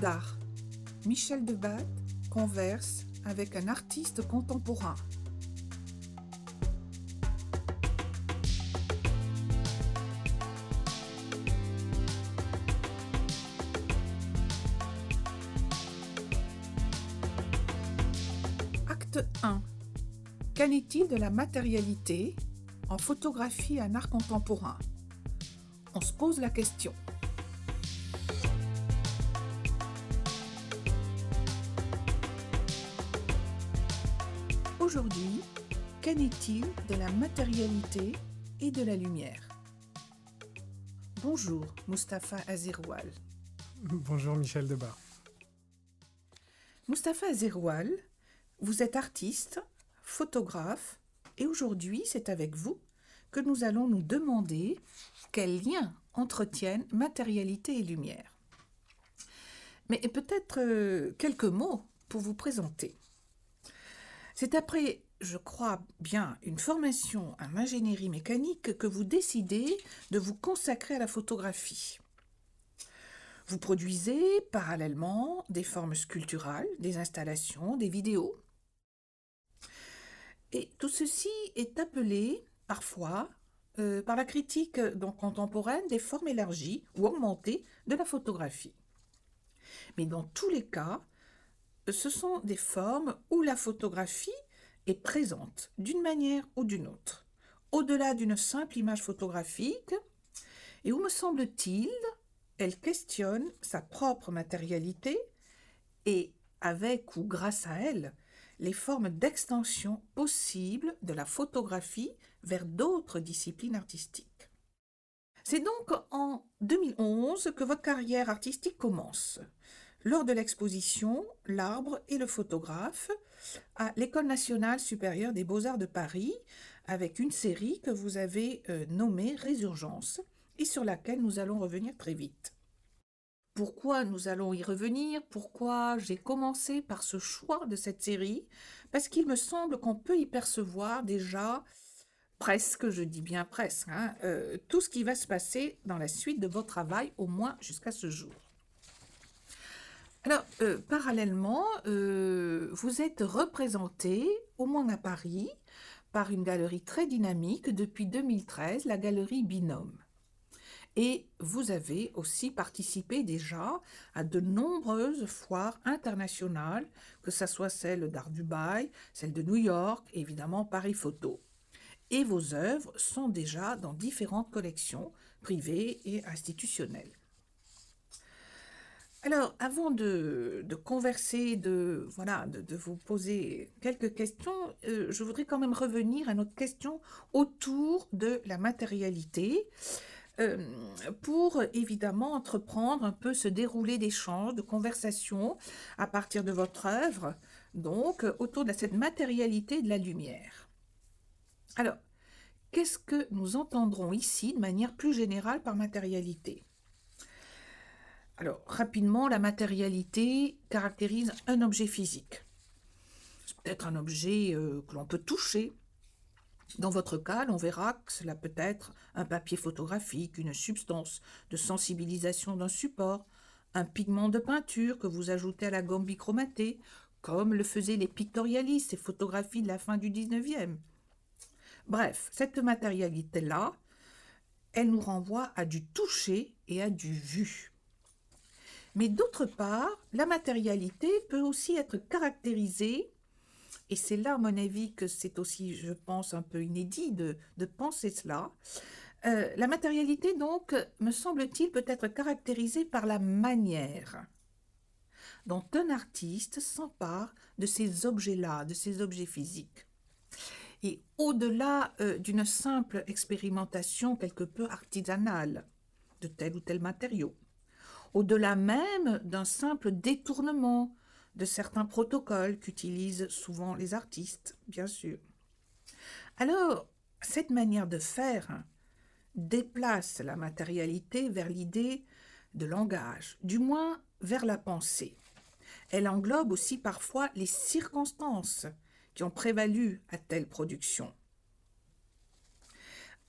D'art. Michel Debatte converse avec un artiste contemporain. Acte 1. Qu'en est-il de la matérialité en photographie en art contemporain? On se pose la question. De la matérialité et de la lumière Bonjour, Mustapha Aziroual. Bonjour, Michel Debar. Mustapha Aziroual, vous êtes artiste, photographe, et aujourd'hui, c'est avec vous que nous allons nous demander quel lien entretiennent matérialité et lumière. Mais peut-être euh, quelques mots pour vous présenter. C'est après, je crois bien, une formation en ingénierie mécanique que vous décidez de vous consacrer à la photographie. Vous produisez parallèlement des formes sculpturales, des installations, des vidéos. Et tout ceci est appelé parfois euh, par la critique donc, contemporaine des formes élargies ou augmentées de la photographie. Mais dans tous les cas, ce sont des formes où la photographie est présente d'une manière ou d'une autre, au-delà d'une simple image photographique, et où me semble-t-il, elle questionne sa propre matérialité et avec ou grâce à elle, les formes d'extension possibles de la photographie vers d'autres disciplines artistiques. C'est donc en 2011 que votre carrière artistique commence lors de l'exposition L'arbre et le photographe à l'École nationale supérieure des beaux-arts de Paris, avec une série que vous avez euh, nommée Résurgence et sur laquelle nous allons revenir très vite. Pourquoi nous allons y revenir? Pourquoi j'ai commencé par ce choix de cette série? Parce qu'il me semble qu'on peut y percevoir déjà presque, je dis bien presque, hein, euh, tout ce qui va se passer dans la suite de votre travail, au moins jusqu'à ce jour. Alors, euh, parallèlement, euh, vous êtes représenté, au moins à Paris, par une galerie très dynamique depuis 2013, la galerie Binôme. Et vous avez aussi participé déjà à de nombreuses foires internationales, que ce soit celle d'Art Dubaï, celle de New York, évidemment Paris Photo. Et vos œuvres sont déjà dans différentes collections privées et institutionnelles. Alors, avant de, converser, de, de, vous poser quelques questions, euh, je voudrais quand même revenir à notre question autour de la matérialité. Euh, pour évidemment entreprendre un peu ce déroulé d'échanges, de conversations à partir de votre œuvre, donc autour de cette matérialité de la lumière. Alors, qu'est-ce que nous entendrons ici de manière plus générale par matérialité? Alors, rapidement, la matérialité caractérise un objet physique. C'est peut-être un objet euh, que l'on peut toucher. Dans votre cas, l'on verra que cela peut être un papier photographique, une substance de sensibilisation d'un support, un pigment de peinture que vous ajoutez à la gomme bichromatée, comme le faisaient les pictorialistes et photographies de la fin du 19e. Bref, cette matérialité-là, elle nous renvoie à du toucher et à du vu. Mais d'autre part, la matérialité peut aussi être caractérisée, et c'est là, à mon avis, que c'est aussi, je pense, un peu inédit de, penser cela. Euh, la matérialité, donc, me semble-t-il, peut être caractérisée par la manière dont un artiste s'empare de ces objets-là, de ces objets physiques. Et au-delà euh, d'une simple expérimentation quelque peu artisanale de tel ou tel matériau au-delà même d'un simple détournement de certains protocoles qu'utilisent souvent les artistes, bien sûr. Alors, cette manière de faire déplace la matérialité vers l'idée de langage, du moins vers la pensée. Elle englobe aussi parfois les circonstances qui ont prévalu à telle production,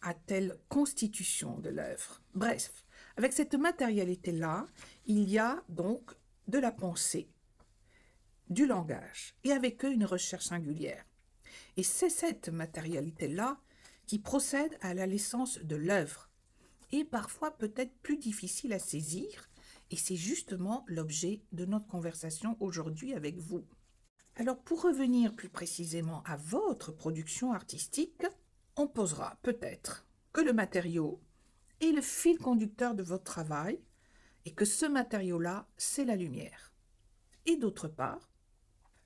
à telle constitution de l'œuvre. Bref, avec cette matérialité-là, il y a donc de la pensée, du langage, et avec eux une recherche singulière. Et c'est cette matérialité-là qui procède à la naissance de l'œuvre, et parfois peut-être plus difficile à saisir, et c'est justement l'objet de notre conversation aujourd'hui avec vous. Alors pour revenir plus précisément à votre production artistique, on posera peut-être que le matériau est le fil conducteur de votre travail et que ce matériau-là, c'est la lumière. Et d'autre part,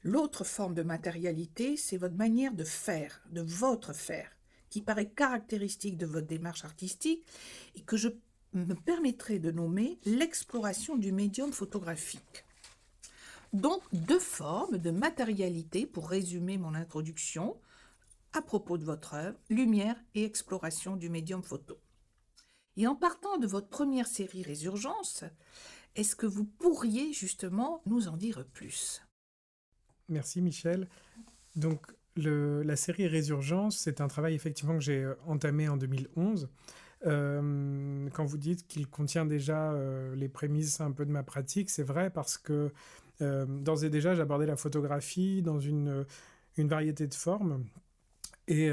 l'autre forme de matérialité, c'est votre manière de faire, de votre faire, qui paraît caractéristique de votre démarche artistique et que je me permettrai de nommer l'exploration du médium photographique. Donc deux formes de matérialité pour résumer mon introduction à propos de votre œuvre, lumière et exploration du médium photo. Et en partant de votre première série Résurgence, est-ce que vous pourriez justement nous en dire plus? Merci Michel. Donc la série Résurgence, c'est un travail effectivement que j'ai euh, entamé en 2011. Euh, quand vous dites qu'il contient déjà euh, les prémices un peu de ma pratique, c'est vrai parce que d'ores et déjà j'abordais la photographie dans une, une variété de formes et,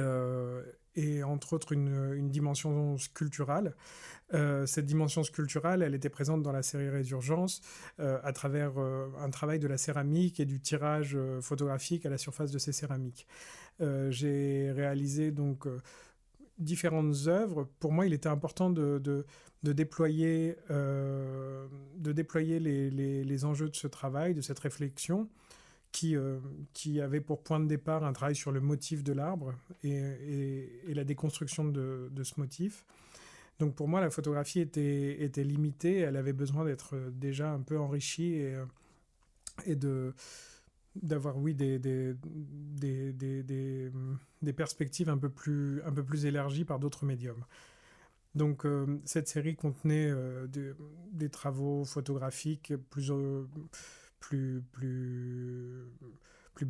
et entre autres une, dimension sculpturale. Euh, cette dimension sculpturale, elle était présente dans la série Résurgence euh, à travers euh, un travail de la céramique et du tirage photographique à la surface de ces céramiques. J'ai réalisé donc différentes œuvres. Pour moi, il était important de, déployer, de déployer les, enjeux de ce travail, de cette réflexion, qui, qui avait pour point de départ un travail sur le motif de l'arbre et, la déconstruction de, ce motif. Donc pour moi, la photographie était, limitée, elle avait besoin d'être euh, déjà un peu enrichie et, euh, d'avoir oui des perspectives un peu plus un peu plus élargies par d'autres médiums. Donc euh, cette série contenait des, travaux photographiques plus plus plus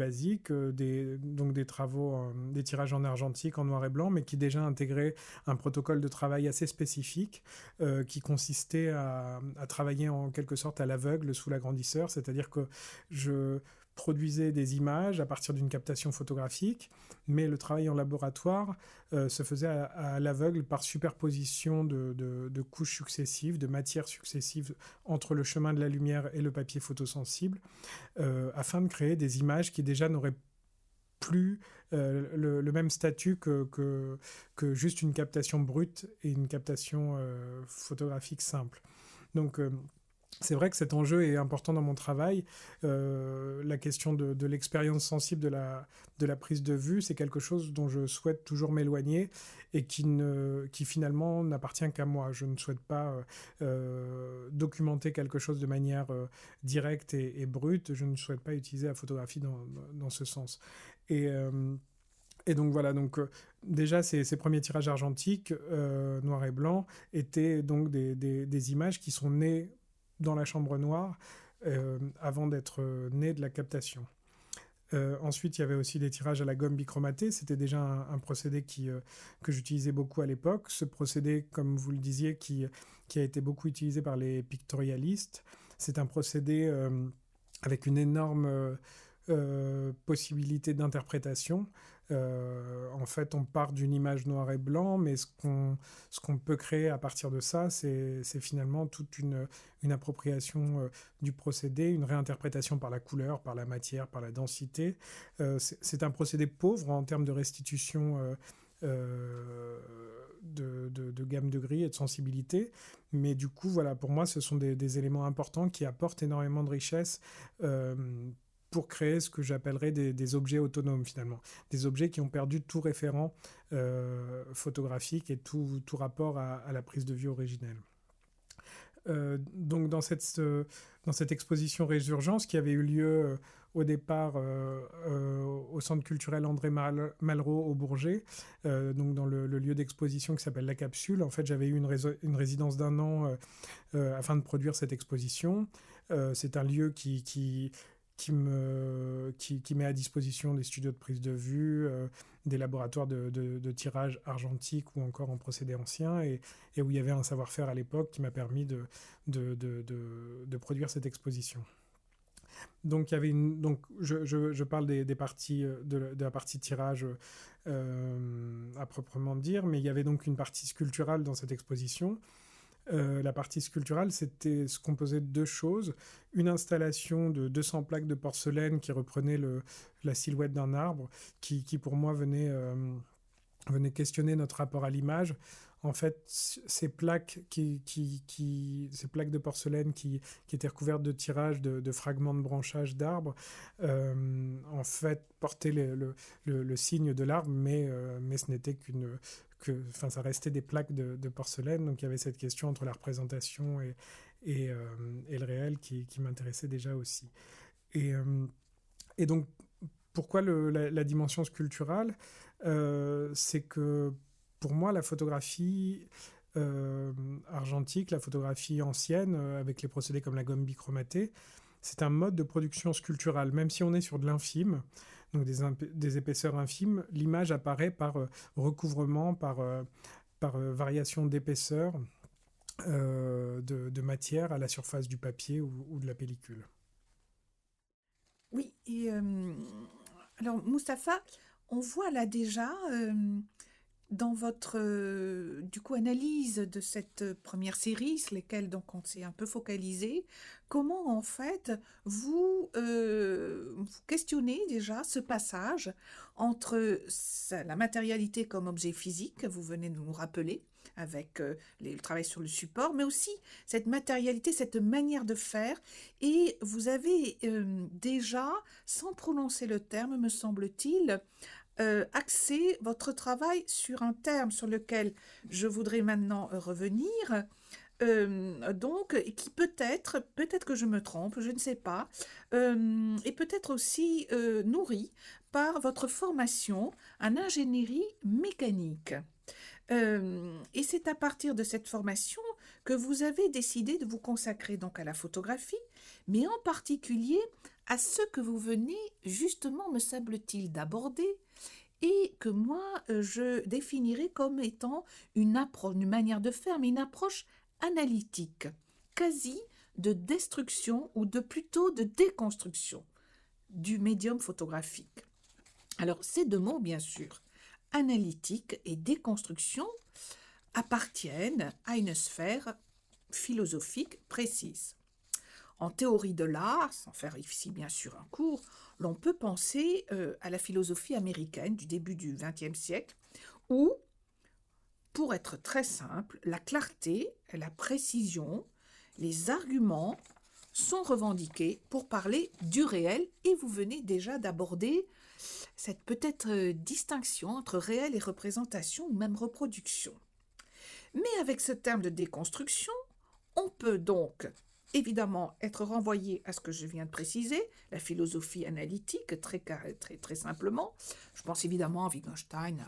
euh, des, donc des travaux, des tirages en argentique, en noir et blanc, mais qui déjà intégraient un protocole de travail assez spécifique euh, qui consistait à, à, travailler en quelque sorte à l'aveugle sous l'agrandisseur, c'est-à-dire que je produisait des images à partir d'une captation photographique, mais le travail en laboratoire euh, se faisait à, l'aveugle par superposition de, couches successives, de matières successives entre le chemin de la lumière et le papier photosensible, euh, afin de créer des images qui déjà n'auraient plus euh, le, même statut que, que, juste une captation brute et une captation photographique simple. Donc c'est vrai que cet enjeu est important dans mon travail. Euh, la question de, l'expérience sensible de la, prise de vue, c'est quelque chose dont je souhaite toujours m'éloigner et qui, finalement n'appartient qu'à moi. Je ne souhaite pas euh, documenter quelque chose de manière euh, directe et, brute. Je ne souhaite pas utiliser la photographie dans, ce sens. Et. Donc voilà, donc déjà ces, premiers tirages argentiques, noir et blanc, étaient donc des, images qui sont nées dans la chambre noire euh, avant d'être euh, né de la captation. Euh, ensuite, il y avait aussi des tirages à la gomme bichromatée. C'était déjà un, procédé qui, que j'utilisais beaucoup à l'époque. Ce procédé, comme vous le disiez, qui, qui a été beaucoup utilisé par les pictorialistes. C'est un procédé avec une énorme possibilité d'interprétation. Euh, en fait, on part d'une image noir et blanc, mais ce qu'on ce peut créer à partir de ça, c'est finalement toute une, une appropriation euh, du procédé, une réinterprétation par la couleur, par la matière, par la densité. Euh, c'est un procédé pauvre en termes de restitution. De, de, gamme de gris et de sensibilité. Mais du coup, voilà, pour moi, ce sont des éléments importants qui apportent énormément de richesse pour créer ce que j'appellerais des, objets autonomes finalement, des objets qui ont perdu tout référent euh, photographique et tout, rapport à, la prise de vue originelle. Euh, donc dans cette, dans cette exposition Résurgence qui avait eu lieu euh, au départ au centre culturel André Malraux au Bourget, donc dans le, lieu d'exposition qui s'appelle La Capsule. En fait, j'avais eu une, une résidence d'un an afin de produire cette exposition. c'est un lieu qui, qui qui, me, qui, met à disposition des studios de prise de vue, euh, des laboratoires de, tirage argentique ou encore en procédé ancien, et, où il y avait un savoir-faire à l'époque qui m'a permis de, produire cette exposition. Donc, il y avait donc je, parle des, parties, de, de, la partie tirage à proprement dire, mais il y avait donc une partie sculpturale dans cette exposition. La partie sculpturale, c'était se composait de deux choses. Une installation de 200 plaques de porcelaine qui reprenaient le, la silhouette d'un arbre, qui, pour moi venait, venait questionner notre rapport à l'image en fait, ces plaques, ces plaques de porcelaine qui, étaient recouvertes de tirages de, fragments de branchage d'arbres, euh, en fait, portaient le, signe de l'arbre, euh, mais ce n'était qu'une. Enfin, ça restait des plaques de, porcelaine, donc il y avait cette question entre la représentation et, euh, le réel qui, m'intéressait déjà aussi. Et, et donc, pourquoi la, dimension sculpturale? C'est que pour moi, la photographie euh, argentique, la photographie ancienne, euh, avec les procédés comme la gomme bichromatée, c'est un mode de production sculpturale. Même si on est sur de l'infime, donc des, épaisseurs infimes, l'image apparaît par euh, recouvrement, par, par variation d'épaisseur de, matière à la surface du papier ou, de la pellicule. Oui, alors Mustapha, on voit là déjà dans votre euh, du coup analyse de cette première série, sur lesquelles donc on s'est un peu focalisé, comment en fait vous, euh, vous questionnez déjà ce passage entre la matérialité comme objet physique, vous venez de nous rappeler avec euh, le travail sur le support, mais aussi cette matérialité, cette manière de faire. Et vous avez déjà, sans prononcer le terme, me semble-t-il, euh, axer votre travail sur un terme sur lequel je voudrais maintenant euh, revenir. Euh, donc, qui peut-être, peut-être que je me trompe, je ne sais pas, et peut-être aussi nourri par votre formation en ingénierie mécanique. et c'est à partir de cette formation que vous avez décidé de vous consacrer donc à la photographie, mais en particulier à ce que vous venez justement, me semble-t-il, d'aborder, et que moi, euh, je définirais comme étant une approche, une manière de faire, mais une approche analytique, quasi de destruction ou de plutôt de déconstruction du médium photographique. Alors ces deux mots, bien sûr, analytique et déconstruction, appartiennent à une sphère philosophique précise. En théorie de l'art, sans faire ici bien sûr un cours, l'on peut penser euh, à la philosophie américaine du début du XXe siècle, où, pour être très simple, la clarté, la précision, les arguments sont revendiqués pour parler du réel, et vous venez déjà d'aborder cette peut-être euh, distinction entre réel et représentation ou même reproduction. Mais avec ce terme de déconstruction, on peut donc évidemment être renvoyé à ce que je viens de préciser, la philosophie analytique, très, très, très simplement. Je pense évidemment à Wittgenstein,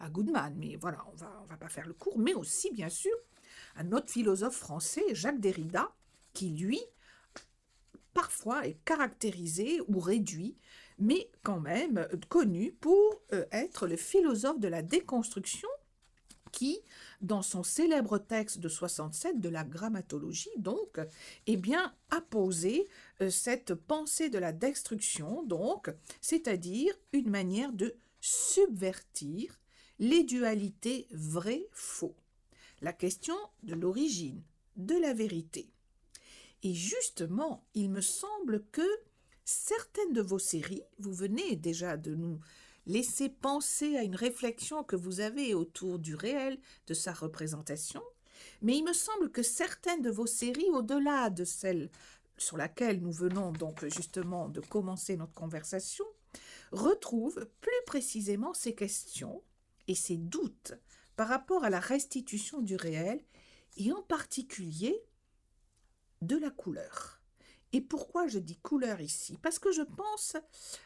à, Goodman, mais voilà, on va, on va pas faire le cours, mais aussi, bien sûr, un autre philosophe français, Jacques Derrida, qui, lui, parfois est caractérisé ou réduit, mais quand même connu pour euh, être le philosophe de la déconstruction qui, dans son célèbre texte de 67 de la grammatologie, donc, eh bien, a posé euh, cette pensée de la destruction, donc, c'est-à-dire une manière de subvertir les dualités vrai-faux. La question de l'origine, de la vérité. Et justement, il me semble que certaines de vos séries, vous venez déjà de nous laisser penser à une réflexion que vous avez autour du réel, de sa représentation, mais il me semble que certaines de vos séries, au-delà de celle sur laquelle nous venons donc justement de commencer notre conversation, retrouvent plus précisément ces questions et ces doutes par rapport à la restitution du réel et en particulier de la couleur. Et pourquoi je dis couleur ici? Parce que je pense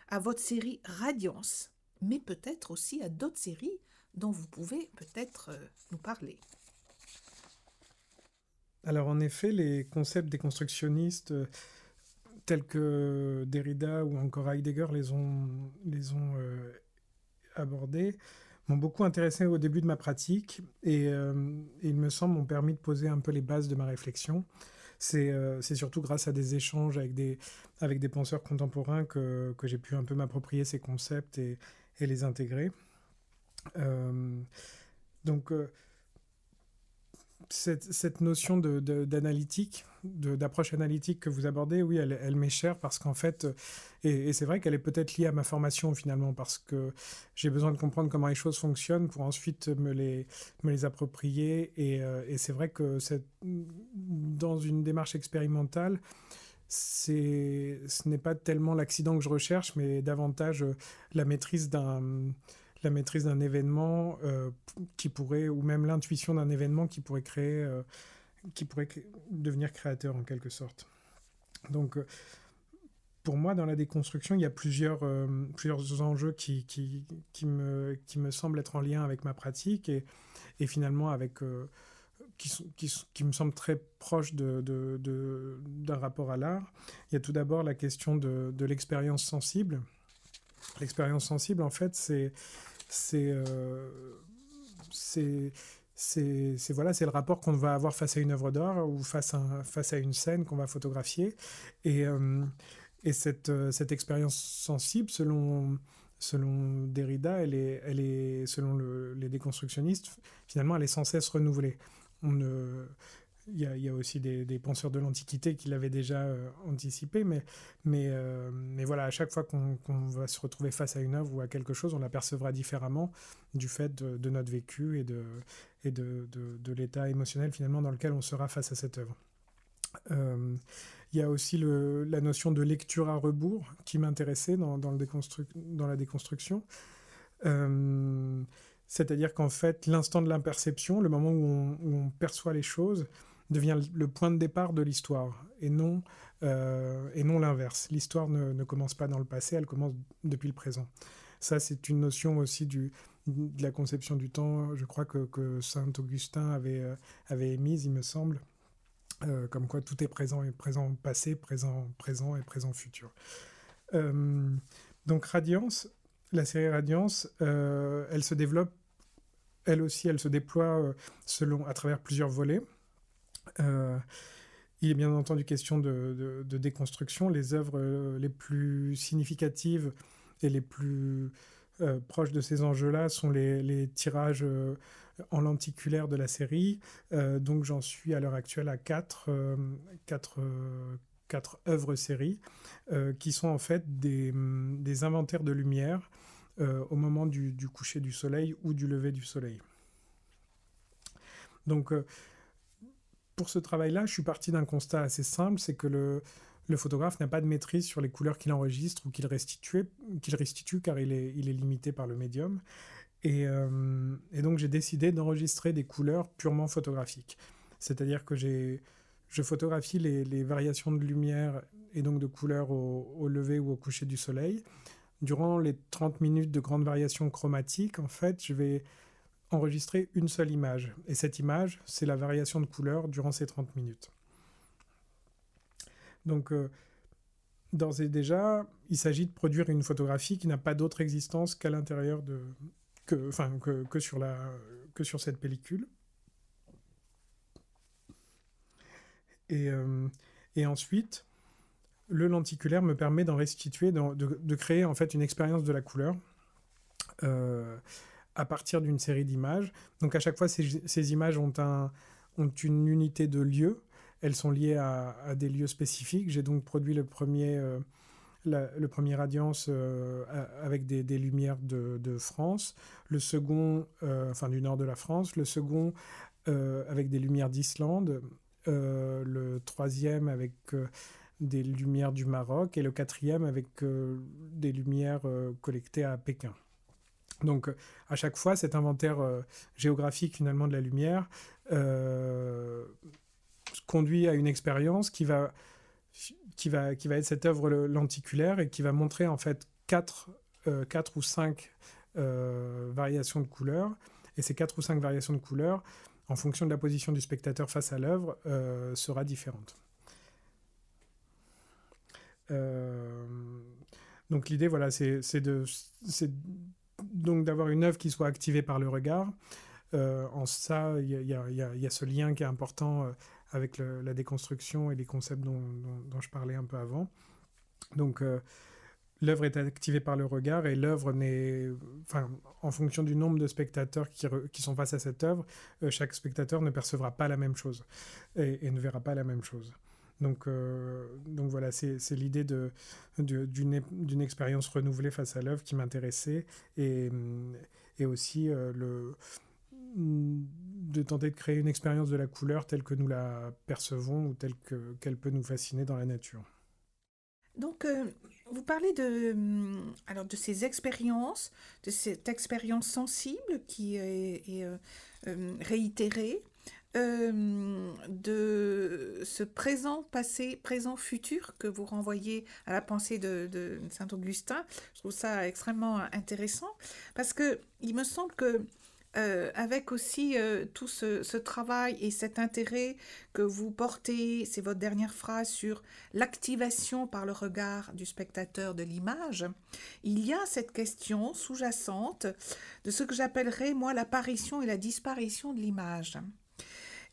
à votre série Radiance, mais peut-être aussi à d'autres séries dont vous pouvez peut-être euh, nous parler. Alors en effet, les concepts déconstructionnistes euh, tels que Derrida ou encore Heidegger les ont, les ont euh, abordés m'ont beaucoup intéressé au début de ma pratique et, et, il me semble m'ont permis de poser un peu les bases de ma réflexion. c'est surtout grâce à des échanges avec des, avec des penseurs contemporains que, que j'ai pu un peu m'approprier ces concepts et, et les intégrer. donc, cette, cette, notion d'analytique, de, d'approche analytique que vous abordez, oui, elle, m'est chère parce qu'en fait, et, c'est vrai qu'elle est peut-être liée à ma formation finalement, parce que j'ai besoin de comprendre comment les choses fonctionnent pour ensuite me les, me les approprier. Euh, et c'est vrai que dans une démarche expérimentale, ce n'est pas tellement l'accident que je recherche, mais davantage la maîtrise d'un la maîtrise d'un événement euh, qui pourrait, ou même l'intuition d'un événement qui pourrait créer, euh, qui pourrait devenir créateur en quelque sorte. Donc, euh, pour moi, dans la déconstruction, il y a plusieurs, plusieurs enjeux qui, qui, qui, me, qui me semblent être en lien avec ma pratique et, et finalement avec, qui, me semblent très proches d'un rapport à l'art. Il y a tout d'abord la question de, l'expérience sensible. L'expérience sensible, en fait, c'est euh, voilà, le rapport qu'on va avoir face à une œuvre d'art ou face à, une scène qu'on va photographier. Et, euh, euh, cette expérience sensible, selon, Derrida, elle est selon les déconstructionnistes, finalement, elle est sans cesse renouvelée. Il y, a, aussi des, penseurs de l'Antiquité qui l'avaient déjà euh, anticipé, euh, mais voilà, à chaque fois qu'on va se retrouver face à une œuvre ou à quelque chose, on l'apercevra différemment du fait de, notre vécu et de, l'état émotionnel finalement dans lequel on sera face à cette œuvre. Euh, il y a aussi la notion de lecture à rebours qui m'intéressait dans, la déconstruction. C'est-à-dire qu'en fait, l'instant de l'imperception, le moment où on, perçoit les choses, devient le point de départ de l'histoire et non, euh, non l'inverse. L'histoire ne, ne, commence pas dans le passé, elle commence depuis le présent. Ça, c'est une notion aussi du, de la conception du temps, je crois que, que Saint Augustin avait, euh, avait émise, il me semble, euh, comme quoi tout est présent et présent passé, présent présent et présent futur. donc Radiance, la série Radiance, elle se développe, elle aussi, elle se déploie selon, à travers plusieurs volets. Euh, il est bien entendu question de, déconstruction. Les œuvres euh, les plus significatives et les plus euh, proches de ces enjeux-là sont les, tirages en lenticulaire de la série. donc j'en suis à l'heure actuelle à quatre, œuvres séries qui sont en fait des inventaires de lumière au moment du, coucher du soleil ou du lever du soleil. Donc pour ce travail-là, je suis parti d'un constat assez simple, c'est que le, photographe n'a pas de maîtrise sur les couleurs qu'il enregistre ou qu'il restitue, restitue car il est, limité par le médium. Et, euh, et donc j'ai décidé d'enregistrer des couleurs purement photographiques. C'est-à-dire que je photographie les, variations de lumière et donc de couleurs au, lever ou au coucher du soleil. Durant les 30 minutes de grande variation chromatique, en fait, je vais enregistrer une seule image. Et cette image, c'est la variation de couleur durant ces 30 minutes. Donc, euh, d'ores et déjà, il s'agit de produire une photographie qui n'a pas d'autre existence qu'à l'intérieur de. Que, enfin, que, sur la, que sur cette pellicule. Et, euh, et ensuite, le lenticulaire me permet d'en restituer, de, créer en fait une expérience de la couleur. Euh, à partir d'une série d'images. Donc à chaque fois, ces, images ont, un, ont une unité de lieu. Elles sont liées à, des lieux spécifiques. J'ai donc produit le premier, euh, le premier Radiance euh, avec des, lumières de, de, France, le second, enfin du nord de la France, le second avec des lumières d'Islande, le troisième avec des lumières du Maroc et le quatrième avec des lumières collectées à Pékin. Donc à chaque fois, cet inventaire euh, géographique finalement de la lumière euh, conduit à une expérience qui va, qui, va, qui va être cette œuvre lenticulaire et qui va montrer en fait quatre, euh, quatre ou cinq variations de couleurs. Et ces quatre ou cinq variations de couleurs, en fonction de la position du spectateur face à l'œuvre, sera différente. Donc l'idée, voilà, c'est d'avoir une œuvre qui soit activée par le regard, en ça, il y, a, ce lien qui est important avec la déconstruction et les concepts dont, je parlais un peu avant. Donc, l'œuvre est activée par le regard et l'œuvre n'est, en fonction du nombre de spectateurs qui, sont face à cette œuvre, euh, chaque spectateur ne percevra pas la même chose et, ne verra pas la même chose. Donc, euh, donc voilà, c'est l'idée d'une de, expérience renouvelée face à l'œuvre qui m'intéressait et, et aussi euh, le de tenter de créer une expérience de la couleur telle que nous la percevons ou telle qu'elle peut nous fasciner dans la nature. Donc, vous parlez de, hum, alors de ces expériences, de cette expérience sensible qui est, euh, hum, réitérée, hum, de ce présent, passé, présent, futur que vous renvoyez à la pensée de, de Saint-Augustin. Je trouve ça extrêmement intéressant parce que il me semble que euh, avec aussi euh, tout ce, travail et cet intérêt que vous portez, c'est votre dernière phrase sur l'activation par le regard du spectateur de l'image, il y a cette question sous-jacente de ce que j'appellerais, moi, l'apparition et la disparition de l'image.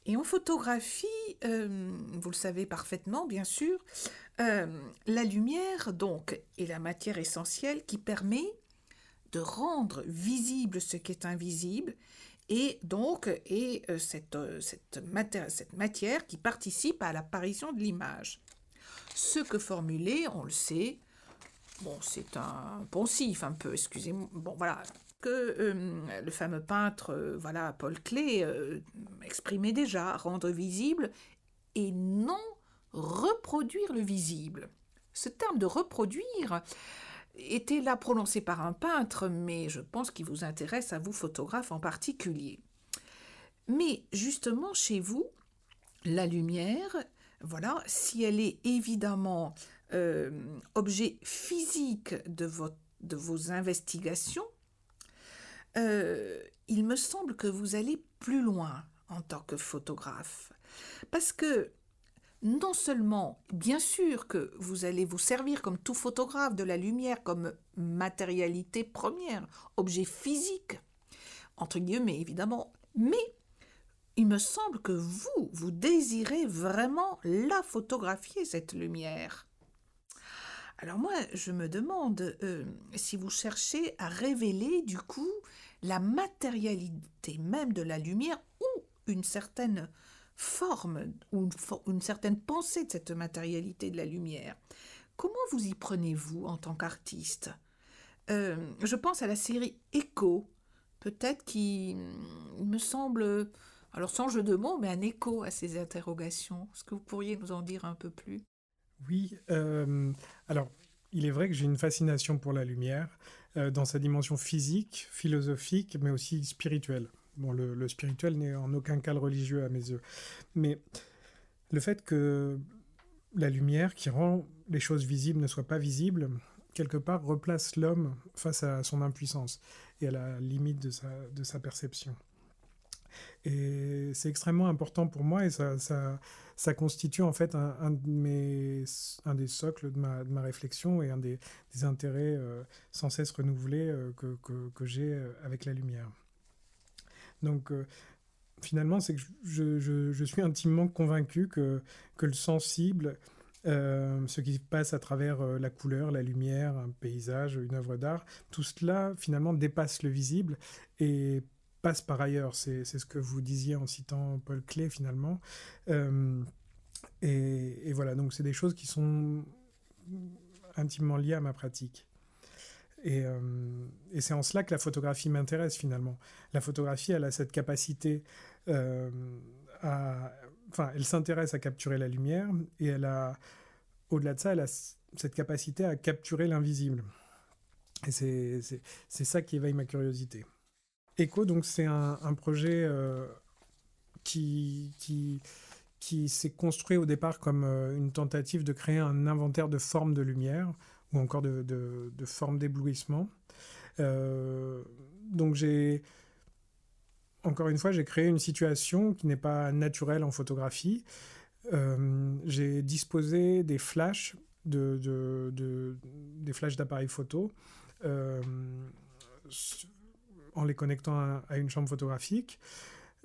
Et en photographie, euh, vous le savez parfaitement, bien sûr, la lumière, donc, est la matière essentielle qui permet de rendre visible ce qui est invisible et donc et euh, cette, euh, cette, matière, cette matière qui participe à l'apparition de l'image. Ce que formuler, on le sait, bon, c'est un poncif un peu, excusez-moi, bon voilà, que euh, le fameux peintre, voilà, Paul Klee, exprimait déjà, rendre visible et non reproduire le visible. Ce terme de reproduire, était là prononcé par un peintre, mais je pense qu'il vous intéresse à vous, photographe en particulier. Mais justement, chez vous, la lumière, voilà, si elle est évidemment euh, objet physique de vos investigations, euh, il me semble que vous allez plus loin en tant que photographe. Parce que non seulement, bien sûr que vous allez vous servir comme tout photographe de la lumière comme matérialité première, objet physique, entre guillemets évidemment, mais il me semble que vous, vous désirez vraiment la photographier, cette lumière. Alors moi, je me demande euh, si vous cherchez à révéler du coup la matérialité même de la lumière ou une certaine forme ou une, certaine pensée de cette matérialité de la lumière. Comment vous y prenez-vous en tant qu'artiste? Euh, Je pense à la série Echo, peut-être qui mm, me semble, alors sans jeu de mots, mais un écho à ces interrogations. Est-ce que vous pourriez nous en dire un peu plus? Oui, euh, alors il est vrai que j'ai une fascination pour la lumière, euh, dans sa dimension physique, philosophique, mais aussi spirituelle. Bon, le, spirituel n'est en aucun cas religieux à mes yeux. Mais le fait que la lumière qui rend les choses visibles ne soit pas visible, quelque part replace l'homme face à son impuissance et à la limite de sa, de sa perception. Et c'est extrêmement important pour moi et ça, ça, ça constitue en fait un, de mes, un des socles de ma, de ma réflexion et un des, des intérêts euh, sans cesse renouvelés euh, que, que, que j'ai euh, avec la lumière. Donc finalement, c'est que je, suis intimement convaincu que, que le sensible, ce qui passe à travers la couleur, la lumière, un paysage, une œuvre d'art, tout cela finalement dépasse le visible et passe par ailleurs. C'est ce que vous disiez en citant Paul Klee finalement. et, voilà, donc c'est des choses qui sont intimement liées à ma pratique. Euh, et, c'est en cela que la photographie m'intéresse finalement. La photographie, elle a cette capacité euh, à... Enfin, elle s'intéresse à capturer la lumière et elle a, au-delà de ça, elle a cette capacité à capturer l'invisible. Et c'est ça qui éveille ma curiosité. Echo, donc, c'est un, projet euh, qui, s'est construit au départ comme une tentative de créer un inventaire de formes de lumière ou encore de, de, formes d'éblouissement. Euh, donc j'ai, encore une fois, j'ai créé une situation qui n'est pas naturelle en photographie. Euh, j'ai disposé des flashs, de, de des flashs d'appareils photo euh, en les connectant à, une chambre photographique,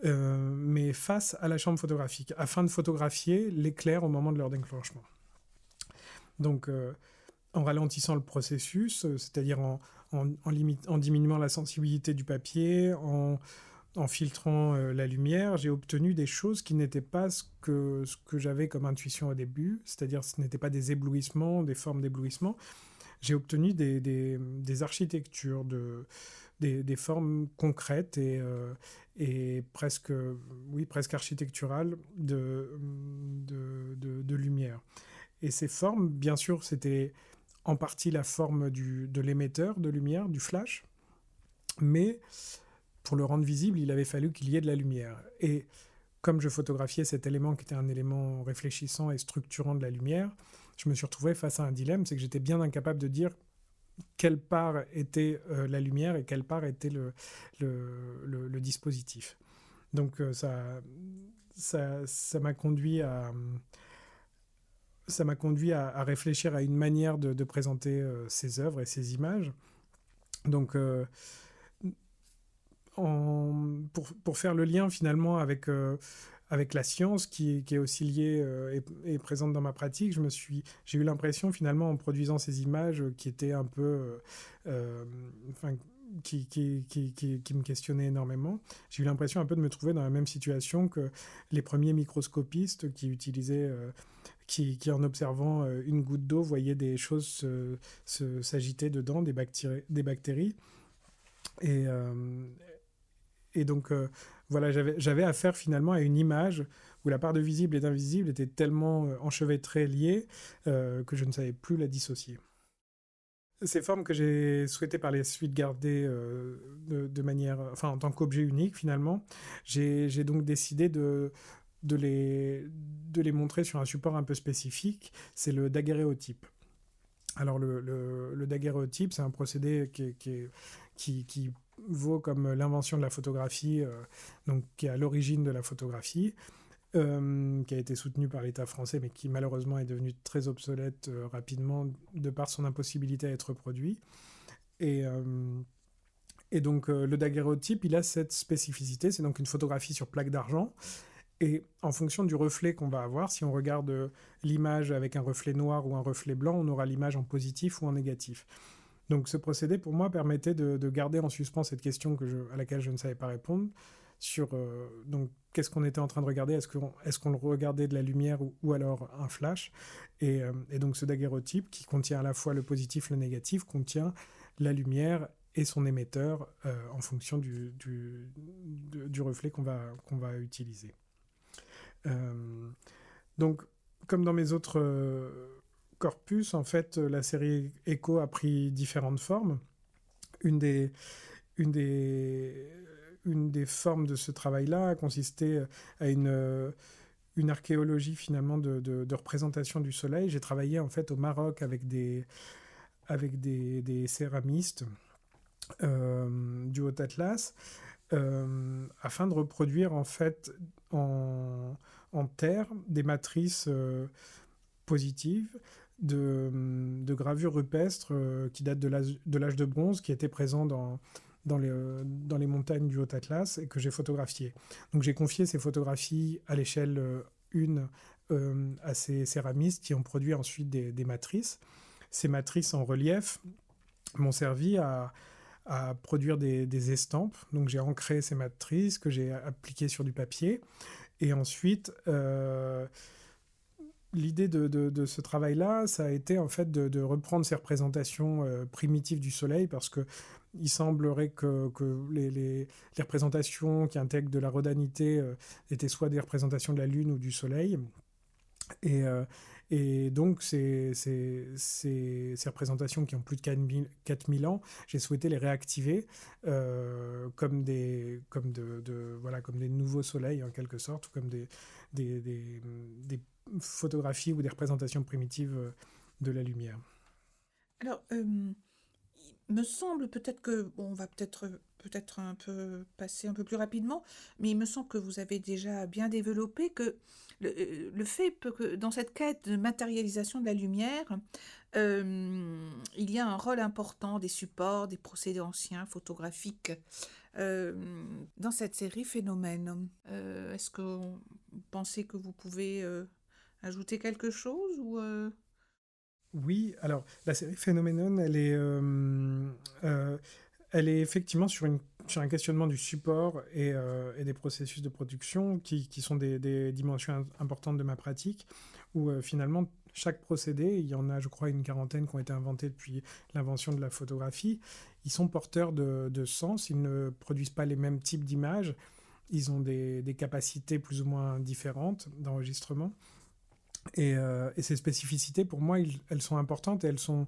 mais face à la chambre photographique, afin de photographier l'éclair au moment de leur déclenchement. Donc, en ralentissant le processus, c'est-à-dire en, en, diminuant la sensibilité du papier, en, filtrant euh, la lumière, j'ai obtenu des choses qui n'étaient pas ce que, ce que j'avais comme intuition au début, c'est-à-dire ce n'étaient pas des éblouissements, des formes d'éblouissement. J'ai obtenu des, des, architectures, de, des, formes concrètes et, euh, et presque, oui, presque architecturales de, de, de lumière. Et ces formes, bien sûr, c'était en partie la forme du, de l'émetteur de lumière, du flash, mais pour le rendre visible, il avait fallu qu'il y ait de la lumière. Et comme je photographiais cet élément qui était un élément réfléchissant et structurant de la lumière, je me suis retrouvé face à un dilemme, c'est que j'étais bien incapable de dire quelle part était euh, la lumière et quelle part était le, dispositif. Donc euh, ça m'a conduit à, ça m'a conduit à, réfléchir à une manière de, présenter euh, ces œuvres et ces images. Donc, euh, pour, pour, faire le lien finalement avec, avec la science qui, est aussi liée et, présente dans ma pratique, je me suis, j'ai eu l'impression finalement en produisant ces images qui étaient un peu, enfin, qui, qui, qui, me questionnaient énormément. J'ai eu l'impression un peu de me trouver dans la même situation que les premiers microscopistes qui utilisaient qui, en observant euh, une goutte d'eau, voyait des choses s'agiter dedans, des bactéries. Des bactéries. Et, euh, donc, euh, voilà, j'avais affaire finalement à une image où la part de visible et d'invisible était tellement enchevêtrée, liée, que je ne savais plus la dissocier. Ces formes que j'ai souhaité par les suite garder de, de, manière, enfin en tant qu'objet unique finalement, j'ai donc décidé de, les, montrer sur un support un peu spécifique, c'est le daguerréotype. Alors le, le, daguerréotype, c'est un procédé qui, qui, qui, vaut comme l'invention de la photographie, euh, donc qui est à l'origine de la photographie, euh, qui a été soutenu par l'État français, mais qui malheureusement est devenu très obsolète euh, rapidement de par son impossibilité à être produit. Et, et donc le daguerréotype, il a cette spécificité, c'est donc une photographie sur plaque d'argent et en fonction du reflet qu'on va avoir, si on regarde l'image avec un reflet noir ou un reflet blanc, on aura l'image en positif ou en négatif. Donc ce procédé, pour moi, permettait de, garder en suspens cette question que à laquelle je ne savais pas répondre, sur euh, donc qu'est-ce qu'on était en train de regarder, est-ce qu'on est le regardait de la lumière ou, alors un flash, euh, et, donc ce daguerreotype qui contient à la fois le positif, le négatif, contient la lumière et son émetteur euh, en fonction du, du reflet qu'on va, qu'on va utiliser. Donc, comme dans mes autres corpus, en fait, la série Echo a pris différentes formes. Une des, formes de ce travail-là a consisté à une, une archéologie finalement de, représentation du soleil. J'ai travaillé en fait au Maroc avec des, céramistes euh, du Haut-Atlas euh, afin de reproduire en fait en, terre des matrices euh, positives de, de, gravures rupestres euh, qui datent de l'âge de bronze, qui étaient présents dans, les, dans les montagnes du Haut-Atlas et que j'ai photographiées. Donc j'ai confié ces photographies à l'échelle 1 à ces céramistes qui ont produit ensuite des, matrices. Ces matrices en relief m'ont servi à, produire des, estampes. Donc j'ai ancré ces matrices que j'ai appliquées sur du papier. Et ensuite, euh, l'idée de, ce travail-là, ça a été en fait de, reprendre ces représentations euh, primitives du Soleil parce que il semblerait que, les, représentations qui intègrent de la rodanité euh, étaient soit des représentations de la Lune ou du Soleil. Et, et donc, ces, ces, ces, représentations qui ont plus de 4000, 4000 ans, j'ai souhaité les réactiver euh, comme, des, comme, de, de, voilà, comme des nouveaux soleils, en quelque sorte, ou comme des, des, des, des photographies ou des représentations primitives euh, de la lumière. Alors, euh, il me semble peut-être que, on va peut-être peut-être un peu passer un peu plus rapidement, mais il me semble que vous avez déjà bien développé que le, le fait que dans cette quête de matérialisation de la lumière, euh, il y a un rôle important des supports, des procédés anciens photographiques euh, dans cette série Phénomène. Euh, est-ce que vous pensez que vous pouvez ajouter quelque chose ou Oui, alors la série Phénoménon, elle est, elle est effectivement sur, une, sur un questionnement du support et, et des processus de production qui, qui sont des, des, dimensions importantes de ma pratique, où finalement chaque procédé, il y en a je crois une quarantaine qui ont été inventés depuis l'invention de la photographie, ils sont porteurs de, sens, ils ne produisent pas les mêmes types d'images, ils ont des, capacités plus ou moins différentes d'enregistrement. Et, euh, et, ces spécificités, pour moi, elles sont importantes et elles sont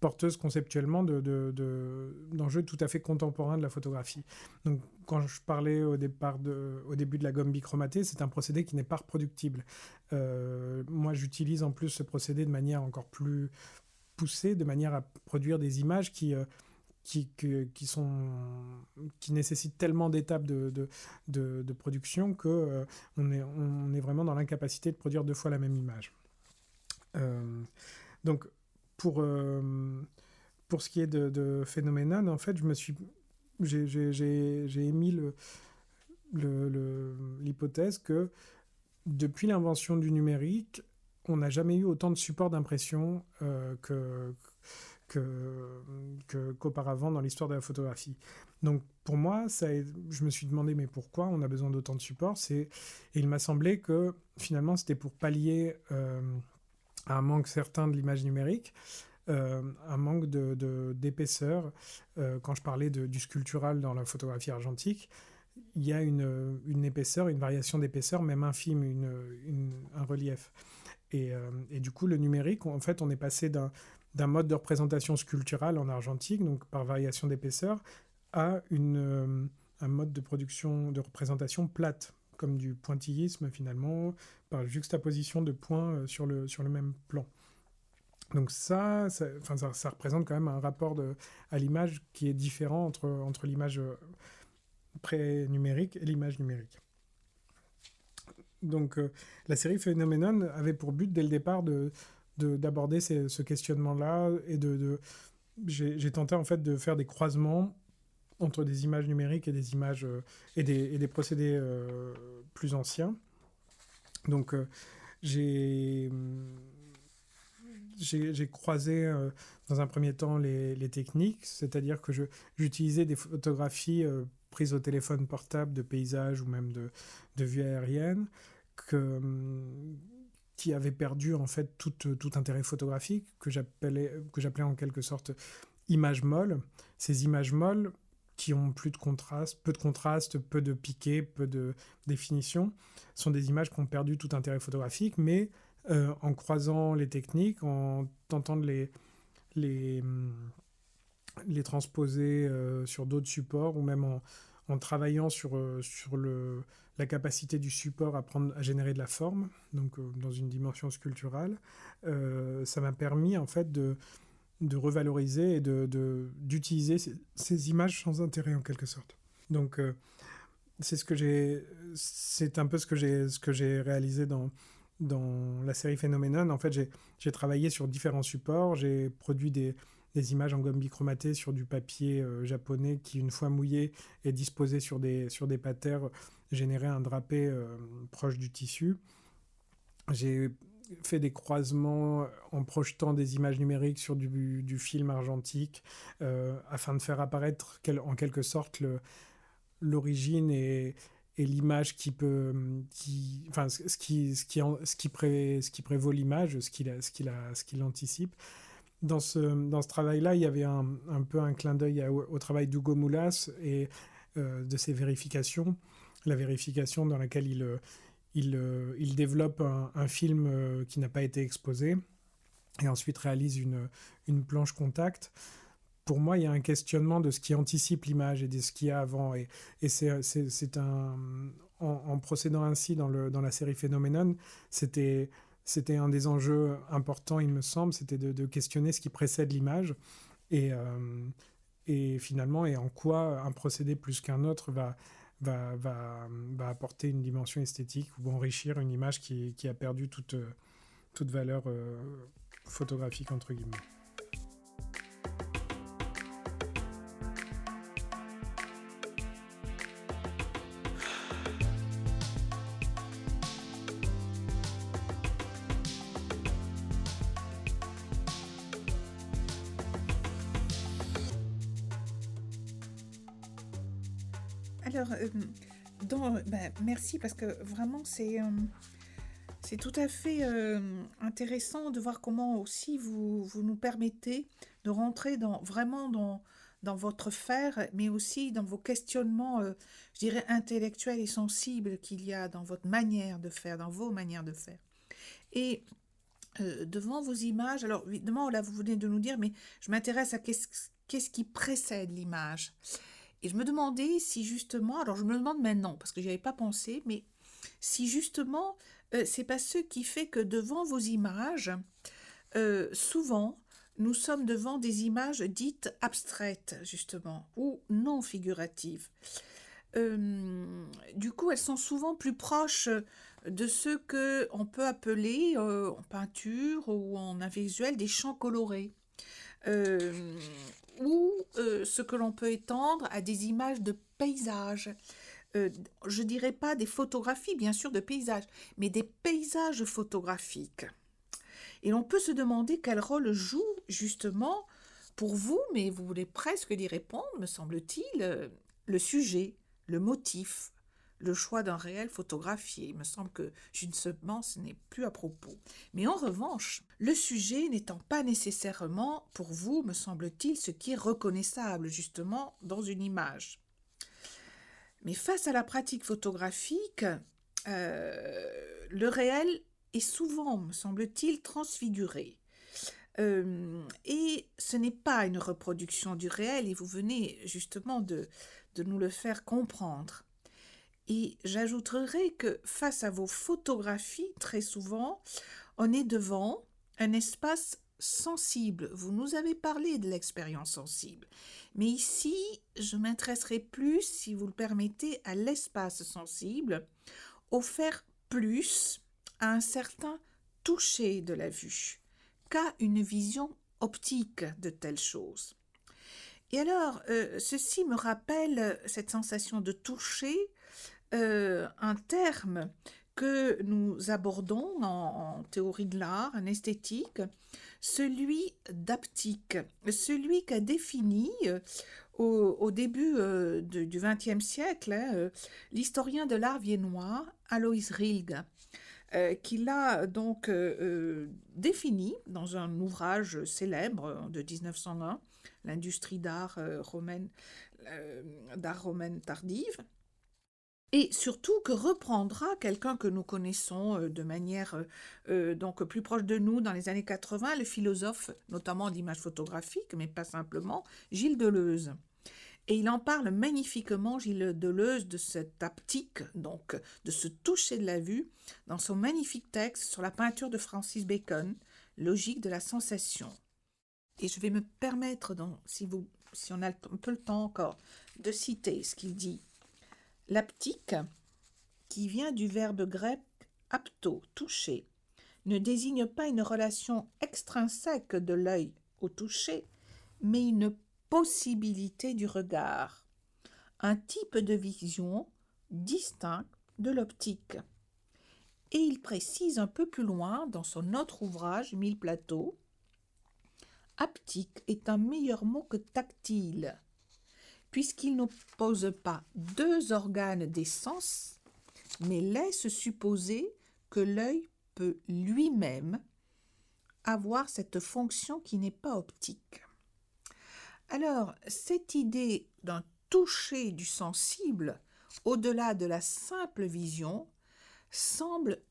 porteuse conceptuellement d'enjeux de, tout à fait contemporains de la photographie. Donc, quand je parlais au, départ au début de la gomme bichromatée, c'est un procédé qui n'est pas reproductible. Euh, moi, j'utilise en plus ce procédé de manière encore plus poussée, de manière à produire des images qui, euh, qui, qui, sont, qui nécessitent tellement d'étapes de, de, de, production qu'on euh, on est, on est vraiment dans l'incapacité de produire deux fois la même image. donc, pour, euh, pour ce qui est de, de en fait, je me suis, j'ai émis l'hypothèse le, que depuis l'invention du numérique, on n'a jamais eu autant de support d'impression euh, que qu'auparavant dans l'histoire de la photographie. Donc pour moi, ça, je me suis demandé mais pourquoi on a besoin d'autant de support Et il m'a semblé que finalement c'était pour pallier euh, un manque certain de l'image numérique, euh, un manque d'épaisseur. De, euh, quand je parlais du sculptural dans la photographie argentique, il y a une, une épaisseur, une variation d'épaisseur, même infime, une, un relief. Et, euh, et, du coup, le numérique, en fait, on est passé d'un mode de représentation sculpturale en argentique, donc par variation d'épaisseur, à une, un mode de production, de représentation plate, comme du pointillisme finalement, par juxtaposition de points euh, sur le, sur le même plan. Donc ça ça, ça, représente quand même un rapport de, à l'image qui est différent entre, entre l'image euh, pré-numérique et l'image numérique. Donc euh, la série Phenomenon avait pour but dès le départ de, d'aborder ce questionnement-là et de, j'ai tenté en fait de faire des croisements entre des images numériques et des images euh, et, des, et, des, procédés euh, plus anciens. Donc euh, j'ai j'ai croisé dans un premier temps les, les techniques, c'est-à-dire que j'utilisais des photographies prises au téléphone portable de paysages ou même de, de vues aériennes que, qui avaient perdu en fait tout, tout intérêt photographique, que j'appelais en quelque sorte images molles. Ces images molles, qui ont plus de contraste, peu de contraste, peu de piqué, peu de définition, sont des images qui ont perdu tout intérêt photographique, mais euh, en croisant les techniques, en tentant de les, les, hum, les transposer euh, sur d'autres supports, ou même en, en travaillant sur, euh, sur le, la capacité du support à, prendre, à générer de la forme, donc dans une dimension sculpturale, ça m'a permis en fait de de revaloriser et de, d'utiliser ces, images sans intérêt en quelque sorte. Donc euh, c'est ce que j'ai, c'est un peu ce que j'ai, ce que j'ai réalisé dans dans la série Phénoménon. En fait, j'ai, travaillé sur différents supports, j'ai produit des, des images en gomme bichromatée sur du papier euh, japonais qui, une fois mouillé, est disposé sur des, sur des patères, générait un drapé euh, proche du tissu. J'ai fait des croisements en projetant des images numériques sur du, film argentique euh, afin de faire apparaître en quelque sorte l'origine et, l'image qui peut qui enfin ce qui ce qui ce qui, pré, ce qui prévaut l'image ce qu'il ce qu'il ce qu'il anticipe dans ce travail là il y avait un, un peu un clin d'œil au, travail d'Hugo Moulas et euh, de ses vérifications la vérification dans laquelle il euh, il, développe un, film euh, qui n'a pas été exposé et ensuite réalise une, une, planche contact. Pour moi, il y a un questionnement de ce qui anticipe l'image et de ce qu'il y a avant. Et, et c'est un. En, procédant ainsi dans, le, dans la série Phenomenon, c'était c'était un des enjeux importants, il me semble, c'était de, questionner ce qui précède l'image. Et, euh, et finalement, et en quoi un procédé plus qu'un autre va, va, apporter une dimension esthétique ou enrichir une image qui, qui a perdu toute, toute valeur euh, photographique, entre guillemets. Parce que vraiment c'est euh, c'est tout à fait euh, intéressant de voir comment aussi vous, vous nous permettez de rentrer dans, vraiment dans, dans votre faire, mais aussi dans vos questionnements, je dirais, intellectuels et sensibles qu'il y a dans votre manière de faire, dans vos manières de faire. Et devant vos images, alors évidemment, là, vous venez de nous dire, mais je m'intéresse à qu'est-ce qu'est-ce qui précède l'image. Et je me demandais si justement, alors je me demande maintenant, parce que je n'y avais pas pensé, mais si justement, euh, c'est pas ce qui fait que devant vos images, euh, souvent, nous sommes devant des images dites abstraites, justement, ou non figuratives. Euh, du coup, elles sont souvent plus proches de ce que on peut appeler en peinture ou en un visuel des champs colorés ou euh, ce que l'on peut étendre à des images de paysages. Euh, je dirais pas des photographies, bien sûr, de paysages, mais des paysages photographiques. Et l'on peut se demander quel rôle joue justement pour vous, mais vous voulez presque y répondre, me semble-t-il, euh, le sujet, le motif, le choix d'un réel photographié. Il me semble que justement ce n'est plus à propos. Mais en revanche, le sujet n'étant pas nécessairement pour vous, me semble-t-il, ce qui est reconnaissable justement dans une image. Mais face à la pratique photographique, euh, le réel est souvent, me semble-t-il, transfiguré. Euh, et ce n'est pas une reproduction du réel, et vous venez justement de, de nous le faire comprendre. Et j'ajouterai que face à vos photographies, très souvent, on est devant un espace sensible. Vous nous avez parlé de l'expérience sensible. Mais ici, je m'intéresserai plus, si vous le permettez, à l'espace sensible, offert plus à un certain toucher de la vue qu'à une vision optique de telle chose. Et alors, euh, ceci me rappelle cette sensation de toucher euh, un terme que nous abordons en, théorie de l'art, en esthétique, celui d'aptique, celui qu'a défini euh, au, début euh, du XXe siècle hein, l'historien de l'art viennois Alois Rilg, qui l'a donc défini dans un ouvrage célèbre de 1901, L'industrie d'art romaine, d'art romaine tardive et surtout que reprendra quelqu'un que nous connaissons euh, de manière euh, euh, donc plus proche de nous dans les années 80, le philosophe notamment d'image photographique, mais pas simplement, Gilles Deleuze. Et il en parle magnifiquement, Gilles Deleuze, de cette aptique, donc de ce toucher de la vue, dans son magnifique texte sur la peinture de Francis Bacon, Logique de la sensation. Et je vais me permettre, si, vous, si on a un peu le temps encore, de citer ce qu'il dit. L'aptique, qui vient du verbe grec apto, toucher, ne désigne pas une relation extrinsèque de l'œil au toucher, mais une possibilité du regard, un type de vision distinct de l'optique. Et il précise un peu plus loin dans son autre ouvrage Mille plateaux Aptique est un meilleur mot que tactile, puisqu'il n'oppose pas deux organes des sens, mais laisse supposer que l'œil peut lui-même avoir cette fonction qui n'est pas optique. Alors, cette idée d'un toucher du sensible au-delà de la simple vision semble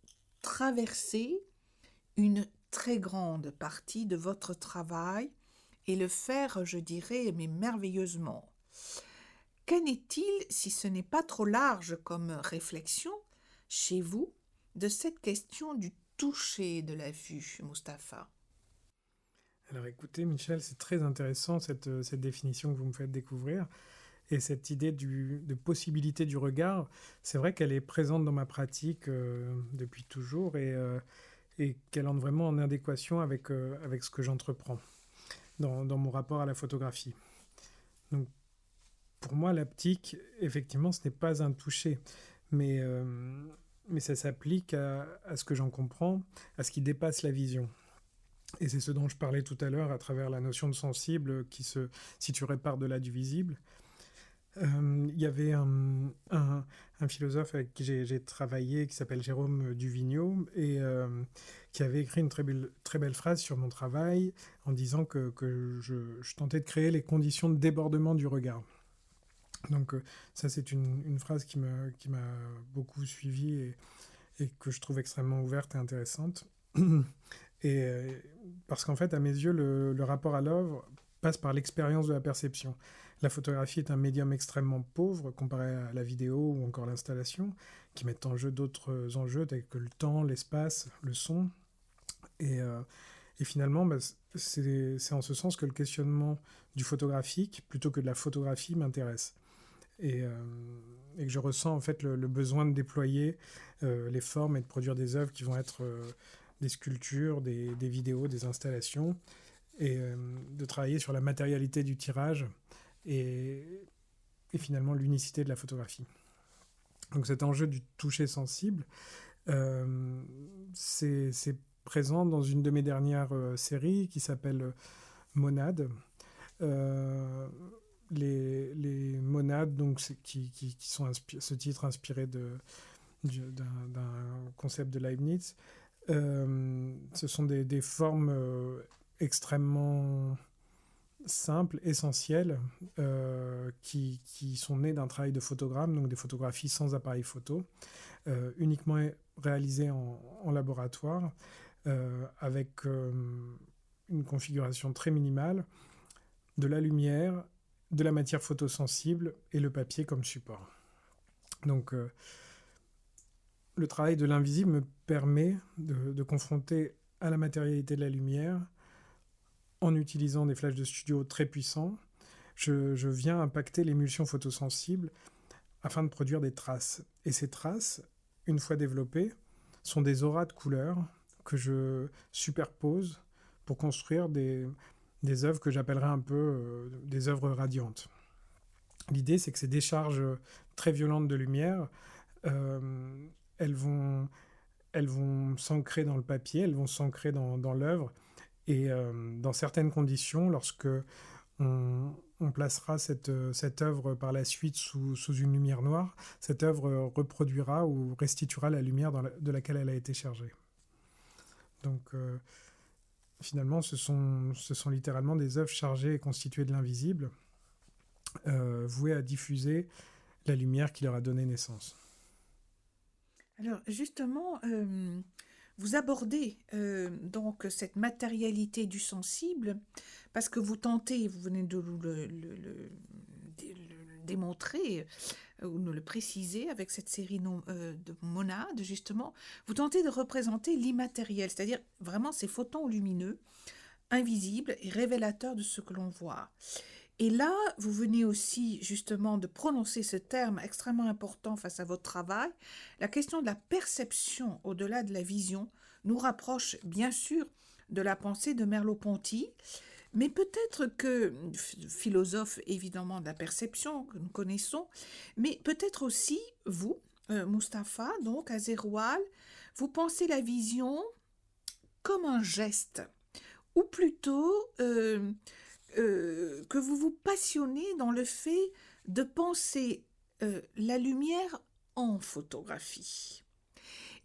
traverser une très grande partie de votre travail et le faire, je dirais, mais merveilleusement. Qu'en est-il, si ce n'est pas trop large comme réflexion, chez vous, de cette question du toucher de la vue, Mustapha? Alors écoutez, Michel, c'est très intéressant cette, euh, cette définition que vous me faites découvrir. Et cette idée du, de possibilité du regard, c'est vrai qu'elle est présente dans ma pratique euh, depuis toujours et, euh, et qu'elle entre vraiment en adéquation avec, avec ce que j'entreprends dans, dans, mon rapport à la photographie. Donc, pour moi, l'aptique, effectivement, ce n'est pas un toucher, mais, mais ça s'applique à, ce que j'en comprends, à ce qui dépasse la vision. Et c'est ce dont je parlais tout à l'heure à travers la notion de sensible qui se situerait par-delà du visible. Euh, il y avait un, philosophe avec qui j'ai travaillé qui s'appelle Jérôme Duvigneau et euh, qui avait écrit une très belle, phrase sur mon travail en disant que, je, tentais de créer les conditions de débordement du regard. Donc euh, ça c'est une, phrase qui m'a qui beaucoup suivi et, et, que je trouve extrêmement ouverte et intéressante. Et euh, parce qu'en fait, à mes yeux, le, le rapport à l'œuvre passe par l'expérience de la perception. La photographie est un médium extrêmement pauvre comparé à la vidéo ou encore l'installation, qui mettent en jeu d'autres enjeux tels que le temps, l'espace, le son. Et, euh, et finalement, bah, c'est en ce sens que le questionnement du photographique, plutôt que de la photographie, m'intéresse. Et, euh, et, que je ressens en fait le, besoin de déployer euh, les formes et de produire des œuvres qui vont être euh, des sculptures, des, des, vidéos, des installations, et de travailler sur la matérialité du tirage et, et finalement l'unicité de la photographie. Donc cet enjeu du toucher sensible, c'est présent dans une de mes dernières séries qui s'appelle Monade. Les, les, monades, donc, qui, qui, qui sont ce titre inspiré d'un concept de Leibniz, euh, ce sont des, des formes euh, extrêmement simples, essentielles, euh, qui, qui, sont nées d'un travail de photogramme, donc des photographies sans appareil photo, uniquement réalisées en, en laboratoire, avec une configuration très minimale, de la lumière, de la matière photosensible et le papier comme support. Donc le travail de l'invisible me permet de, confronter à la matérialité de la lumière en utilisant des flashs de studio très puissants. Je viens impacter l'émulsion photosensible afin de produire des traces. Et ces traces, une fois développées, sont des auras de couleurs que je superpose pour construire des, des œuvres que j'appellerais un peu euh, des œuvres radiantes. L'idée, c'est que ces décharges très violentes de lumière euh, elles vont, elles vont s'ancrer dans le papier, elles vont s'ancrer dans, l'œuvre. Et euh, dans certaines conditions, lorsque on, placera cette, cette œuvre par la suite sous, sous, une lumière noire, cette œuvre reproduira ou restituera la lumière de laquelle elle a été chargée. Donc finalement, ce sont, ce sont littéralement des œuvres chargées et constituées de l'invisible, euh, vouées à diffuser la lumière qui leur a donné naissance. Alors justement, euh, vous abordez euh, donc cette matérialité du sensible parce que vous tentez, vous venez de le, démontrer ou nous le préciser avec cette série euh, de monades justement, vous tentez de représenter l'immatériel, c'est-à-dire vraiment ces photons lumineux, invisibles et révélateurs de ce que l'on voit. Et là, vous venez aussi justement de prononcer ce terme extrêmement important face à votre travail. La question de la perception au-delà de la vision nous rapproche bien sûr de la pensée de Merleau-Ponty, mais peut-être que, philosophe évidemment de la perception que nous connaissons, mais peut-être aussi vous, euh, Mustapha, donc à Zéroual, vous pensez la vision comme un geste, ou plutôt... Euh, euh, que vous vous passionnez dans le fait de penser la lumière en photographie.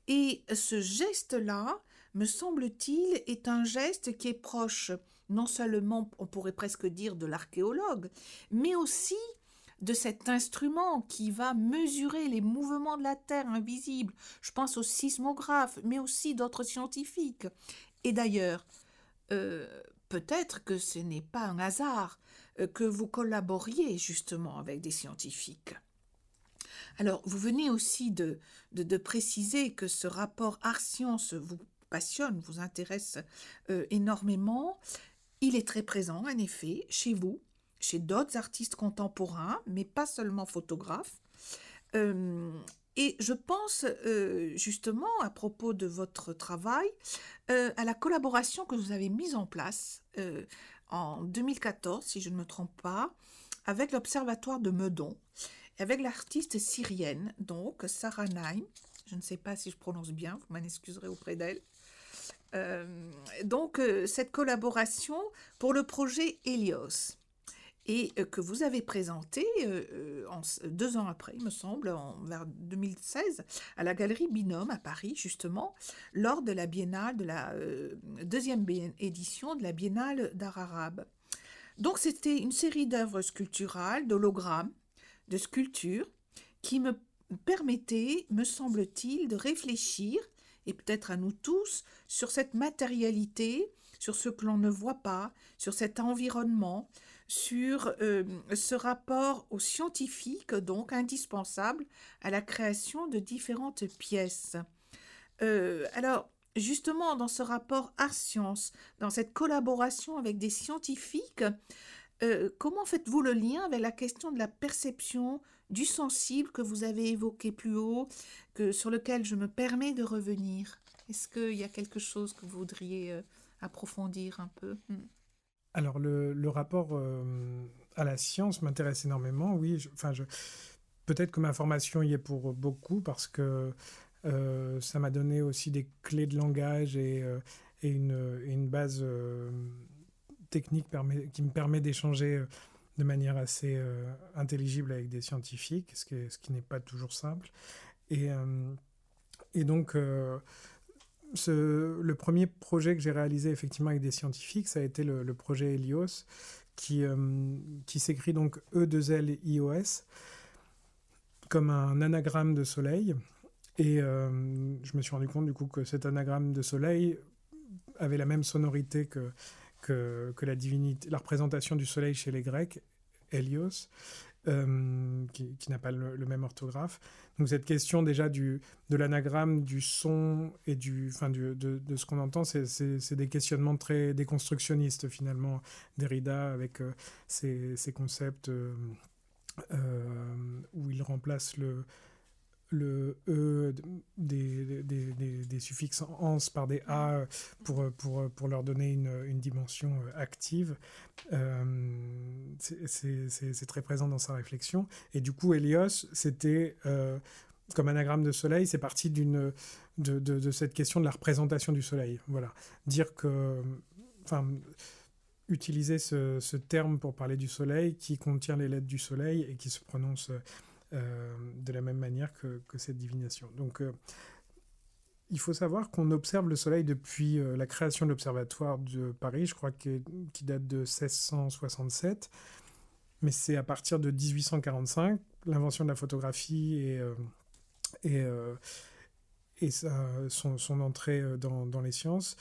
Et ce geste-là, me semble-t-il, est un geste qui est proche non seulement, on pourrait presque dire, de l'archéologue, mais aussi de cet instrument qui va mesurer les mouvements de la Terre invisible. Je pense au sismographe, mais aussi d'autres scientifiques. Et d'ailleurs, euh, peut-être que ce n'est pas un hasard euh, que vous collaboriez justement avec des scientifiques. Alors, vous venez aussi de, de, de préciser que ce rapport art-science vous passionne, vous intéresse euh, énormément. Il est très présent, en effet, chez vous, chez d'autres artistes contemporains, mais pas seulement photographes. Euh, et je pense euh, justement à propos de votre travail euh, à la collaboration que vous avez mise en place en 2014, si je ne me trompe pas, avec l'Observatoire de Meudon, avec l'artiste syrienne, donc Sarah Naim. Je ne sais pas si je prononce bien, vous m'en excuserez auprès d'elle. Donc, cette collaboration pour le projet Helios et euh, que vous avez présenté euh, euh, deux ans après, il me semble, en, vers 2016, à la galerie Binôme à Paris, justement, lors de la biennale, de la deuxième édition de la biennale d'art arabe. Donc c'était une série d'œuvres sculpturales, d'hologrammes, de sculptures, qui me permettaient, me semble-t-il, de réfléchir, et peut-être à nous tous, sur cette matérialité, sur ce que l'on ne voit pas, sur cet environnement, sur euh, ce rapport au scientifique, donc indispensable à la création de différentes pièces. Euh, alors, justement, dans ce rapport art-science, dans cette collaboration avec des scientifiques, euh, comment faites-vous le lien avec la question de la perception du sensible que vous avez évoqué plus haut, que, sur lequel je me permets de revenir? Est-ce qu'il y a quelque chose que vous voudriez approfondir un peu? Hmm. Alors, le, rapport euh, à la science m'intéresse énormément, oui. enfin, peut-être que ma formation y est pour beaucoup parce que euh, ça m'a donné aussi des clés de langage et, euh, une, base technique qui me permet d'échanger de manière assez intelligible avec des scientifiques, ce qui, n'est pas toujours simple. Et, et donc, le premier projet que j'ai réalisé effectivement avec des scientifiques, ça a été le, projet Helios, qui, euh, s'écrit donc E2L-IOS, comme un anagramme de soleil. Et euh, je me suis rendu compte du coup que cet anagramme de soleil avait la même sonorité que, que, que la, divinité, la représentation du soleil chez les Grecs, Helios. Euh, qui, n'a pas le, même orthographe. Donc cette question déjà du, de l'anagramme, du son et du, du, de, de, ce qu'on entend, c'est des questionnements très déconstructionnistes finalement. Derrida avec euh, ces, concepts euh, où il remplace le, le E des, des, des, suffixes ans par des A pour, pour, pour leur donner une, une dimension active. Euh, c'est très présent dans sa réflexion. Et du coup, Helios, c'était euh, comme anagramme de soleil, c'est parti de, de, de, cette question de la représentation du soleil. Voilà. Dire que. Enfin, utiliser ce, ce, terme pour parler du soleil qui contient les lettres du soleil et qui se prononce euh, de la même manière que, cette divination. Donc, euh, il faut savoir qu'on observe le Soleil depuis euh, la création de l'Observatoire de Paris, je crois qui date de 1667, mais c'est à partir de 1845, l'invention de la photographie et, son, entrée dans, les sciences,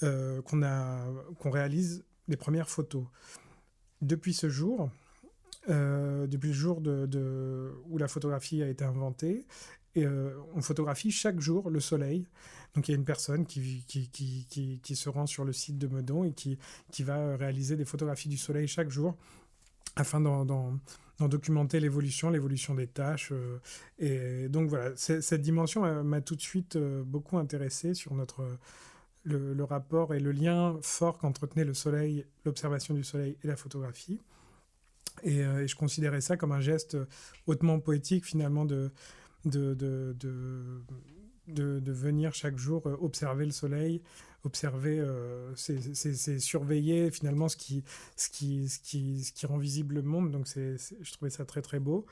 qu'on réalise les premières photos. Depuis ce jour, euh, depuis le jour où la photographie a été inventée. Euh, on photographie chaque jour le soleil. Donc il y a une personne qui, qui, qui, qui, se rend sur le site de Meudon et qui, qui va réaliser des photographies du soleil chaque jour afin d'en documenter l'évolution, l'évolution des tâches. Euh, et donc voilà, cette dimension m'a tout de suite beaucoup intéressé sur notre, le, le rapport et le lien fort qu'entretenait le soleil, l'observation du soleil et la photographie. Euh, et, je considérais ça comme un geste hautement poétique finalement de, de, de, de, de venir chaque jour euh, observer le soleil, observer, euh, c'est surveiller finalement ce qui, ce, qui, ce, qui, ce qui rend visible le monde. Donc c'est je trouvais ça très très beau.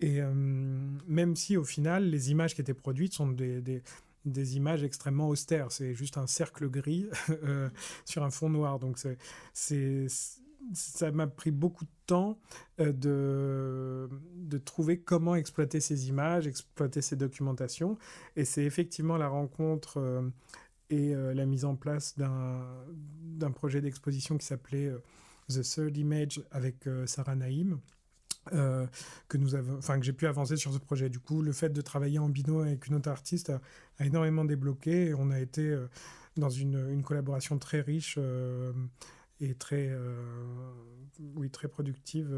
Et même si au final, les images qui étaient produites sont des, des, des images extrêmement austères. C'est juste un cercle gris sur un fond noir. Donc c'est ça m'a pris beaucoup de temps euh, de, de trouver comment exploiter ces images, exploiter ces documentations. Et c'est effectivement la rencontre euh, et euh, la mise en place d'un projet d'exposition qui s'appelait The Third Image avec Sarah Naïm. que nous avons, enfin que j'ai pu avancer sur ce projet. Du coup, le fait de travailler en binôme avec une autre artiste a, énormément débloqué. Et on a été dans une, une, collaboration très riche et très, oui, très productive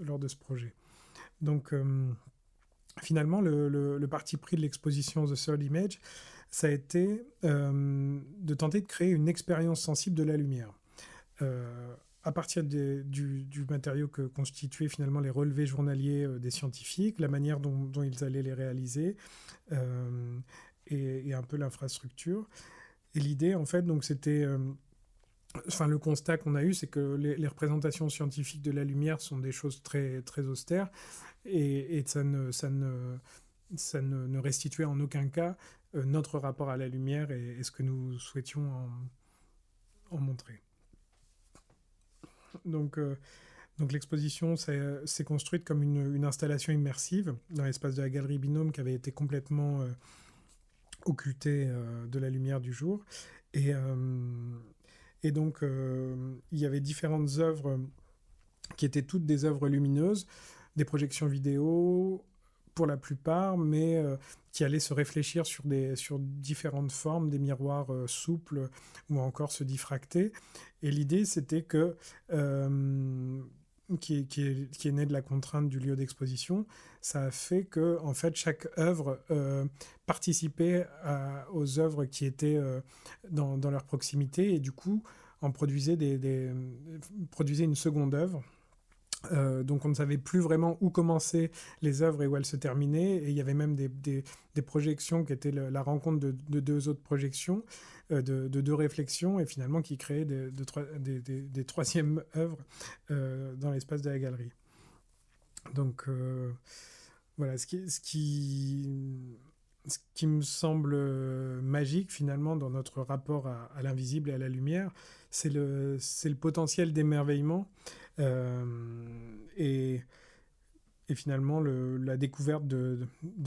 lors de ce projet. Donc, finalement, le, le, parti pris de l'exposition The Third Image, ça a été de tenter de créer une expérience sensible de la lumière à partir du, matériau que constituaient finalement les relevés journaliers euh, des scientifiques, la manière dont, ils allaient les réaliser euh, et, un peu l'infrastructure. Et l'idée, en fait, donc c'était, euh, enfin le constat qu'on a eu, c'est que les, représentations scientifiques de la lumière sont des choses très très austères et, ça ne ça ne ça ne, restituait en aucun cas notre rapport à la lumière et, ce que nous souhaitions en montrer. Donc, euh, donc l'exposition s'est construite comme une, installation immersive dans l'espace de la galerie Binôme qui avait été complètement euh, occulté euh, de la lumière du jour. Et, et donc, il y avait différentes œuvres qui étaient toutes des œuvres lumineuses, des projections vidéo, pour la plupart, mais euh, qui allaient se réfléchir sur, des, sur différentes formes, des miroirs euh, souples ou encore se diffracter. Et l'idée, c'était que, euh, qui, est, né de la contrainte du lieu d'exposition, ça a fait que, en fait, chaque œuvre participait aux œuvres qui étaient dans, dans, leur proximité et du coup, en produisait, une seconde œuvre euh, donc on ne savait plus vraiment où commençaient les œuvres et où elles se terminaient. Et il y avait même des, projections qui étaient la rencontre de, deux autres projections, euh, de, deux réflexions, et finalement qui créaient des, des troisièmes œuvres euh, dans l'espace de la galerie. Donc voilà, ce qui, ce, qui, ce qui me semble magique finalement dans notre rapport à, l'invisible et à la lumière, c'est le, le potentiel d'émerveillement. Euh, et, et, finalement le, la découverte de,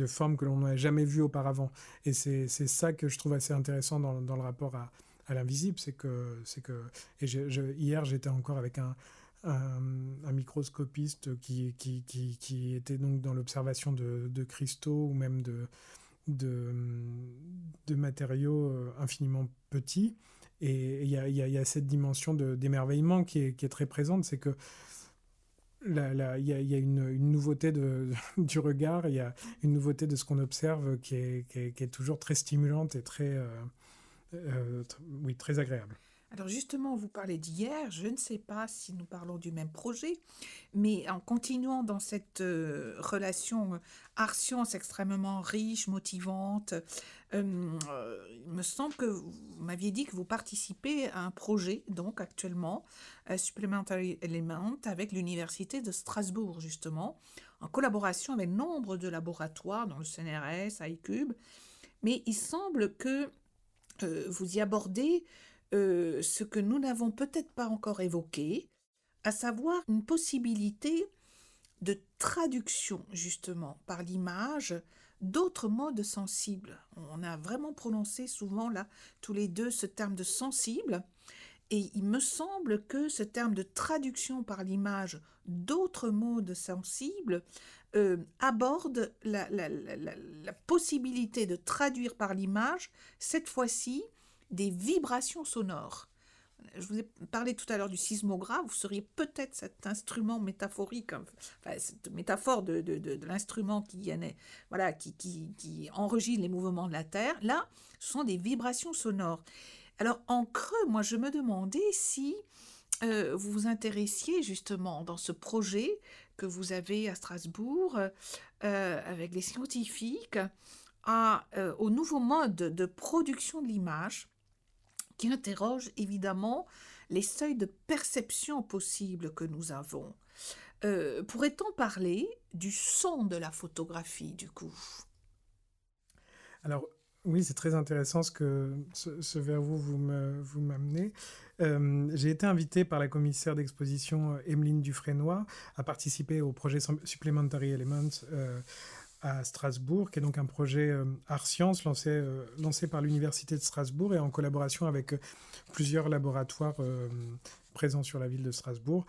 formes que l'on n'a jamais vues auparavant. Et c'est ça que je trouve assez intéressant dans, dans le rapport à, à l'invisible, c'est que, c'est que et hier j'étais encore avec un, un, microscopiste qui, qui, qui, était donc dans l'observation de, de, cristaux ou même de, de, matériaux euh, infiniment petits. Et il y a, y a, cette dimension d'émerveillement qui est, qui est, très présente, c'est que il y a, une, nouveauté de, du regard, il y a une nouveauté de ce qu'on observe qui est, toujours très stimulante et très, euh, euh, très agréable. Alors justement, vous parlez d'hier, je ne sais pas si nous parlons du même projet, mais en continuant dans cette euh, relation euh, art-science extrêmement riche, motivante, euh, il me semble que vous m'aviez dit que vous participez à un projet, donc actuellement, Supplementary Element, avec l'Université de Strasbourg, justement, en collaboration avec nombre de laboratoires, dans le CNRS, iCube, mais il semble que vous y abordez euh, ce que nous n'avons peut-être pas encore évoqué, à savoir une possibilité de traduction justement par l'image d'autres modes sensibles. On a vraiment prononcé souvent là tous les deux ce terme de sensible et il me semble que ce terme de traduction par l'image d'autres modes sensibles euh, aborde la, la, possibilité de traduire par l'image, cette fois-ci, des vibrations sonores. Je vous ai parlé tout à l'heure du sismographe, vous seriez peut-être cet instrument métaphorique, enfin, cette métaphore de, de, de, l'instrument qui, voilà, qui, qui, enregistre les mouvements de la Terre. Là, ce sont des vibrations sonores. Alors en creux, moi je me demandais si euh, vous vous intéressiez justement dans ce projet que vous avez à Strasbourg euh, avec les scientifiques à, euh, au nouveau mode de production de l'image qui interroge évidemment les seuils de perception possibles que nous avons. Euh, pourrait-on parler du son de la photographie, du coup? Alors, oui, c'est très intéressant ce, que, ce, vers vous vous m'amenez. Euh, j'ai été invité par la commissaire d'exposition euh, Emeline Dufresnoy à participer au projet Supplementary Elements à Strasbourg, qui est donc un projet euh, art science lancé, euh, lancé par l'Université de Strasbourg et en collaboration avec euh, plusieurs laboratoires présents sur la ville de Strasbourg.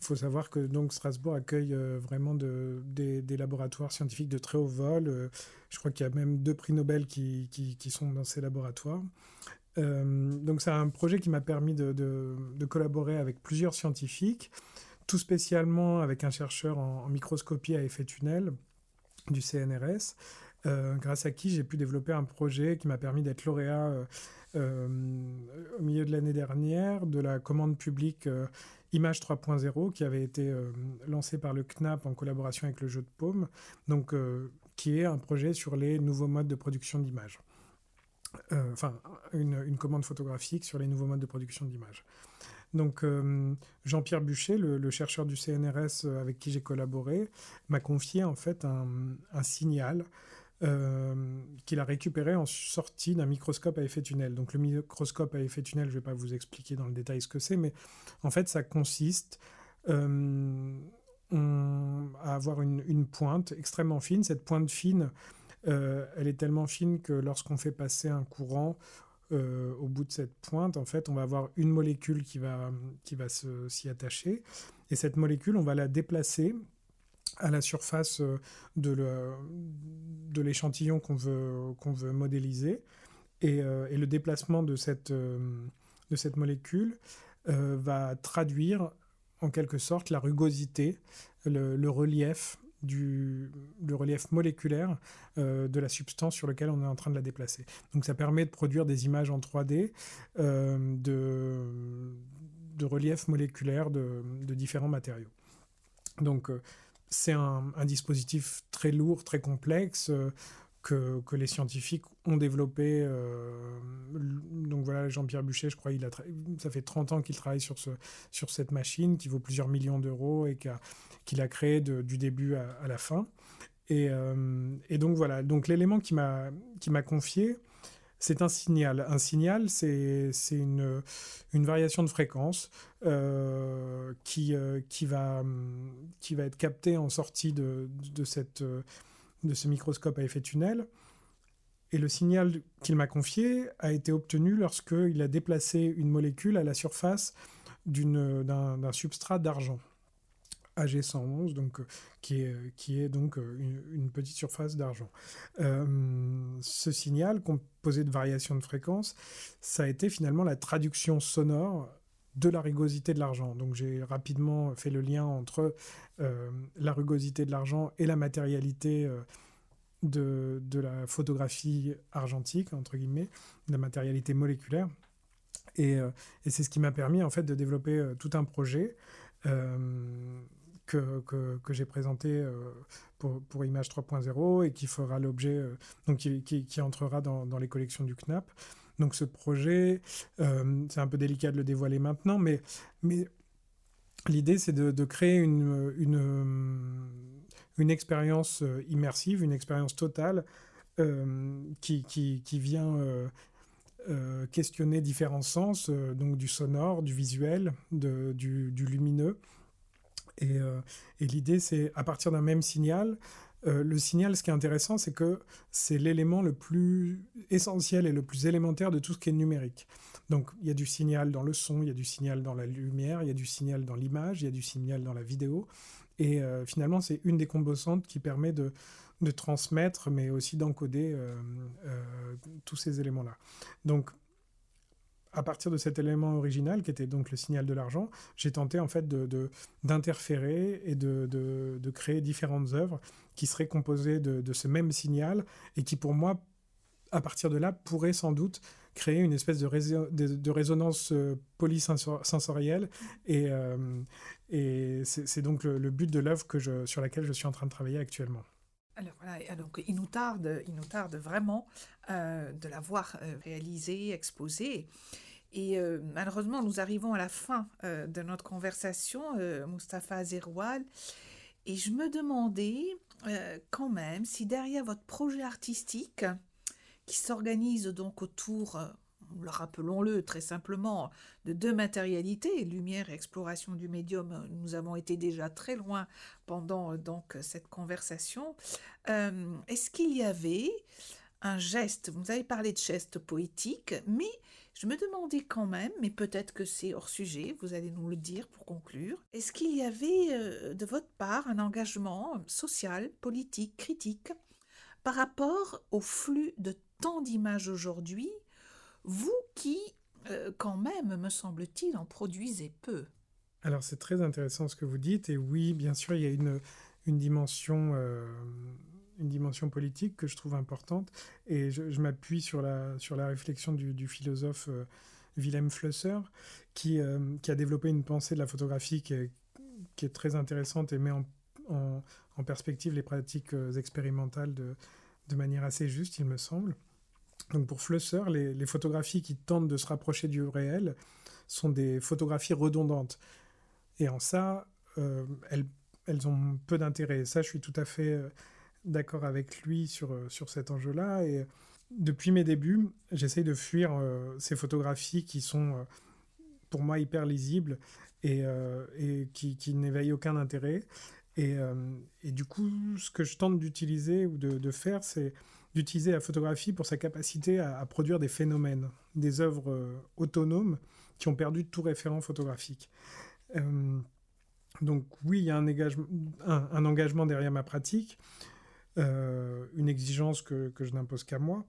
Il faut savoir que donc Strasbourg accueille vraiment de, des, laboratoires scientifiques de très haut vol. je crois qu'il y a même deux prix Nobel qui, qui, qui, sont dans ces laboratoires. donc c'est un projet qui m'a permis de, de, collaborer avec plusieurs scientifiques, tout spécialement avec un chercheur en, microscopie à effet tunnel du CNRS, grâce à qui j'ai pu développer un projet qui m'a permis d'être lauréat euh, au milieu de l'année dernière de la commande publique euh, Image 3.0 qui avait été euh, lancée par le CNAP en collaboration avec le jeu de paume, donc qui est un projet sur les nouveaux modes de production d'images. enfin, une, commande photographique sur les nouveaux modes de production d'images. Donc Jean-Pierre Bucher, le, chercheur du CNRS avec qui j'ai collaboré, m'a confié en fait un signal euh, qu'il a récupéré en sortie d'un microscope à effet tunnel. Donc le microscope à effet tunnel, je ne vais pas vous expliquer dans le détail ce que c'est, mais en fait ça consiste euh, à avoir une, pointe extrêmement fine. Cette pointe fine, euh, elle est tellement fine que lorsqu'on fait passer un courant au bout de cette pointe, en fait, on va avoir une molécule qui va, qui va s'y attacher. Et cette molécule, on va la déplacer à la surface euh, de l'échantillon qu'on veut, veut modéliser. Et, euh, et, le déplacement de cette, euh, de cette molécule va traduire en quelque sorte la rugosité, le, relief du relief moléculaire de la substance sur laquelle on est en train de la déplacer. Donc ça permet de produire des images en 3D de, de relief moléculaire de, de différents matériaux. Donc c'est un, dispositif très lourd, très complexe. Euh, que, les scientifiques ont développé. Euh, donc voilà, Jean-Pierre Buchet, je crois, il a ça fait 30 ans qu'il travaille sur, ce, sur cette machine qui vaut plusieurs millions d'euros et qu'il a, créé du début à, la fin. Et, euh, et, donc voilà, donc l'élément qui m'a confié, c'est un signal. Un signal, c'est une, une, variation de fréquence euh, qui, qui, va, qui va être captée en sortie de, de, cette, de ce microscope à effet tunnel. Et le signal qu'il m'a confié a été obtenu lorsqu'il a déplacé une molécule à la surface d'un substrat d'argent. AG111, donc, euh, qui, est, qui donc euh, une, petite surface d'argent. Euh, ce signal, composé de variations de fréquence, ça a été finalement la traduction sonore de la rugosité de l'argent. Donc j'ai rapidement fait le lien entre la rugosité de l'argent et la matérialité de, de, la photographie argentique, entre guillemets, la matérialité moléculaire. Et, et c'est ce qui m'a permis en fait de développer tout un projet que, que, j'ai présenté euh, pour, pour, Image 3.0 et qui fera l'objet, euh, donc qui, qui, entrera dans, dans, les collections du CNAP. Donc ce projet, euh, c'est un peu délicat de le dévoiler maintenant, mais, mais l'idée c'est de, de, créer une, une, une expérience immersive, une expérience totale qui, qui, qui, vient questionner différents sens, donc du sonore, du visuel, de, du, du lumineux, euh, et, l'idée, c'est à partir d'un même signal, euh, le signal, ce qui est intéressant, c'est que c'est l'élément le plus essentiel et le plus élémentaire de tout ce qui est numérique. Donc, il y a du signal dans le son, il y a du signal dans la lumière, il y a du signal dans l'image, il y a du signal dans la vidéo. Et euh, finalement, c'est une des composantes qui permet de, transmettre, mais aussi d'encoder tous ces éléments-là. Donc, à partir de cet élément original, qui était donc le signal de l'argent, j'ai tenté en fait d'interférer et de, créer différentes œuvres qui seraient composées de, ce même signal et qui pour moi, à partir de là, pourraient sans doute créer une espèce de, résonance euh, polysensorielle. Et, euh, et c'est donc le, but de l'œuvre sur laquelle je suis en train de travailler actuellement. Alors voilà, donc il nous tarde, il nous tarde vraiment euh, de la voir euh, réalisée, exposée. Et malheureusement, nous arrivons à la fin de notre conversation, Mustapha Azerwal. Et je me demandais quand même si derrière votre projet artistique, qui s'organise donc autour rappelons-le très simplement, de deux matérialités, lumière et exploration du médium. Nous avons été déjà très loin pendant euh, donc cette conversation. Euh, est-ce qu'il y avait un geste, vous avez parlé de geste poétique, mais je me demandais quand même, mais peut-être que c'est hors sujet, vous allez nous le dire pour conclure, est-ce qu'il y avait euh, de votre part un engagement social, politique, critique par rapport au flux de tant d'images aujourd'hui vous qui, euh, quand même, me semble-t-il, en produisez peu? Alors c'est très intéressant ce que vous dites, et oui, bien sûr, il y a une, dimension... Euh, une dimension politique que je trouve importante, et je, m'appuie sur la, sur la réflexion du, philosophe euh, Wilhelm Flusser, qui, qui a développé une pensée de la photographie qui est, qui est très intéressante et met en, en, perspective les pratiques expérimentales de, de manière assez juste, il me semble. Donc pour Flusser, les, photographies qui tentent de se rapprocher du réel sont des photographies redondantes. Et en ça, euh, elles, elles, ont peu d'intérêt. Ça, je suis tout à fait euh, d'accord avec lui sur, euh, sur cet enjeu-là. Et depuis mes débuts, j'essaye de fuir ces photographies qui sont pour moi hyper lisibles et, et qui, qui n'éveillent aucun intérêt. Et, et, du coup, ce que je tente d'utiliser ou de, de faire, c'est d'utiliser la photographie pour sa capacité à, produire des phénomènes, des œuvres euh, autonomes qui ont perdu tout référent photographique. Euh, donc oui, il y a un engagement, un, engagement derrière ma pratique, euh, une exigence que, que je n'impose qu'à moi,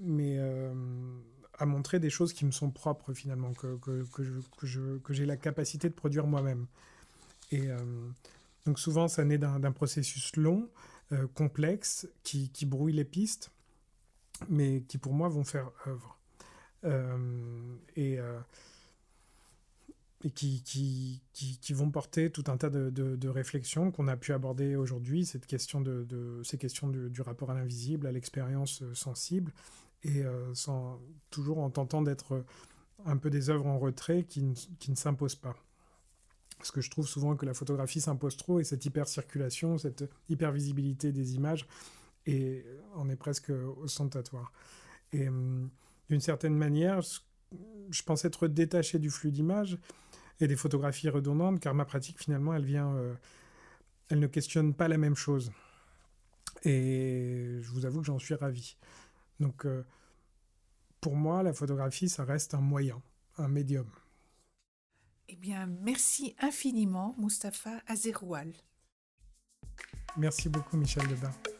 mais à montrer des choses qui me sont propres finalement, que, que, que j'ai la capacité de produire moi-même. Et donc souvent, ça naît d'un processus long, euh, complexes qui, qui, brouillent les pistes, mais qui pour moi vont faire œuvre. Euh, et, euh, et qui, qui, qui, vont porter tout un tas de, de, réflexions qu'on a pu aborder aujourd'hui, cette question de, de ces questions du, rapport à l'invisible, à l'expérience sensible, et sans, toujours en tentant d'être un peu des œuvres en retrait qui, qui ne s'imposent pas. Parce que je trouve souvent que la photographie s'impose trop et cette hypercirculation, cette hypervisibilité des images et en est presque ostentatoire. Et hum, d'une certaine manière, je pense être détaché du flux d'images et des photographies redondantes, car ma pratique finalement, elle vient, euh, elle ne questionne pas la même chose. Et je vous avoue que j'en suis ravi. Donc, euh, pour moi, la photographie, ça reste un moyen, un médium. Eh bien, merci infiniment, Mustapha Azeroual. Merci beaucoup, Michel Lebas.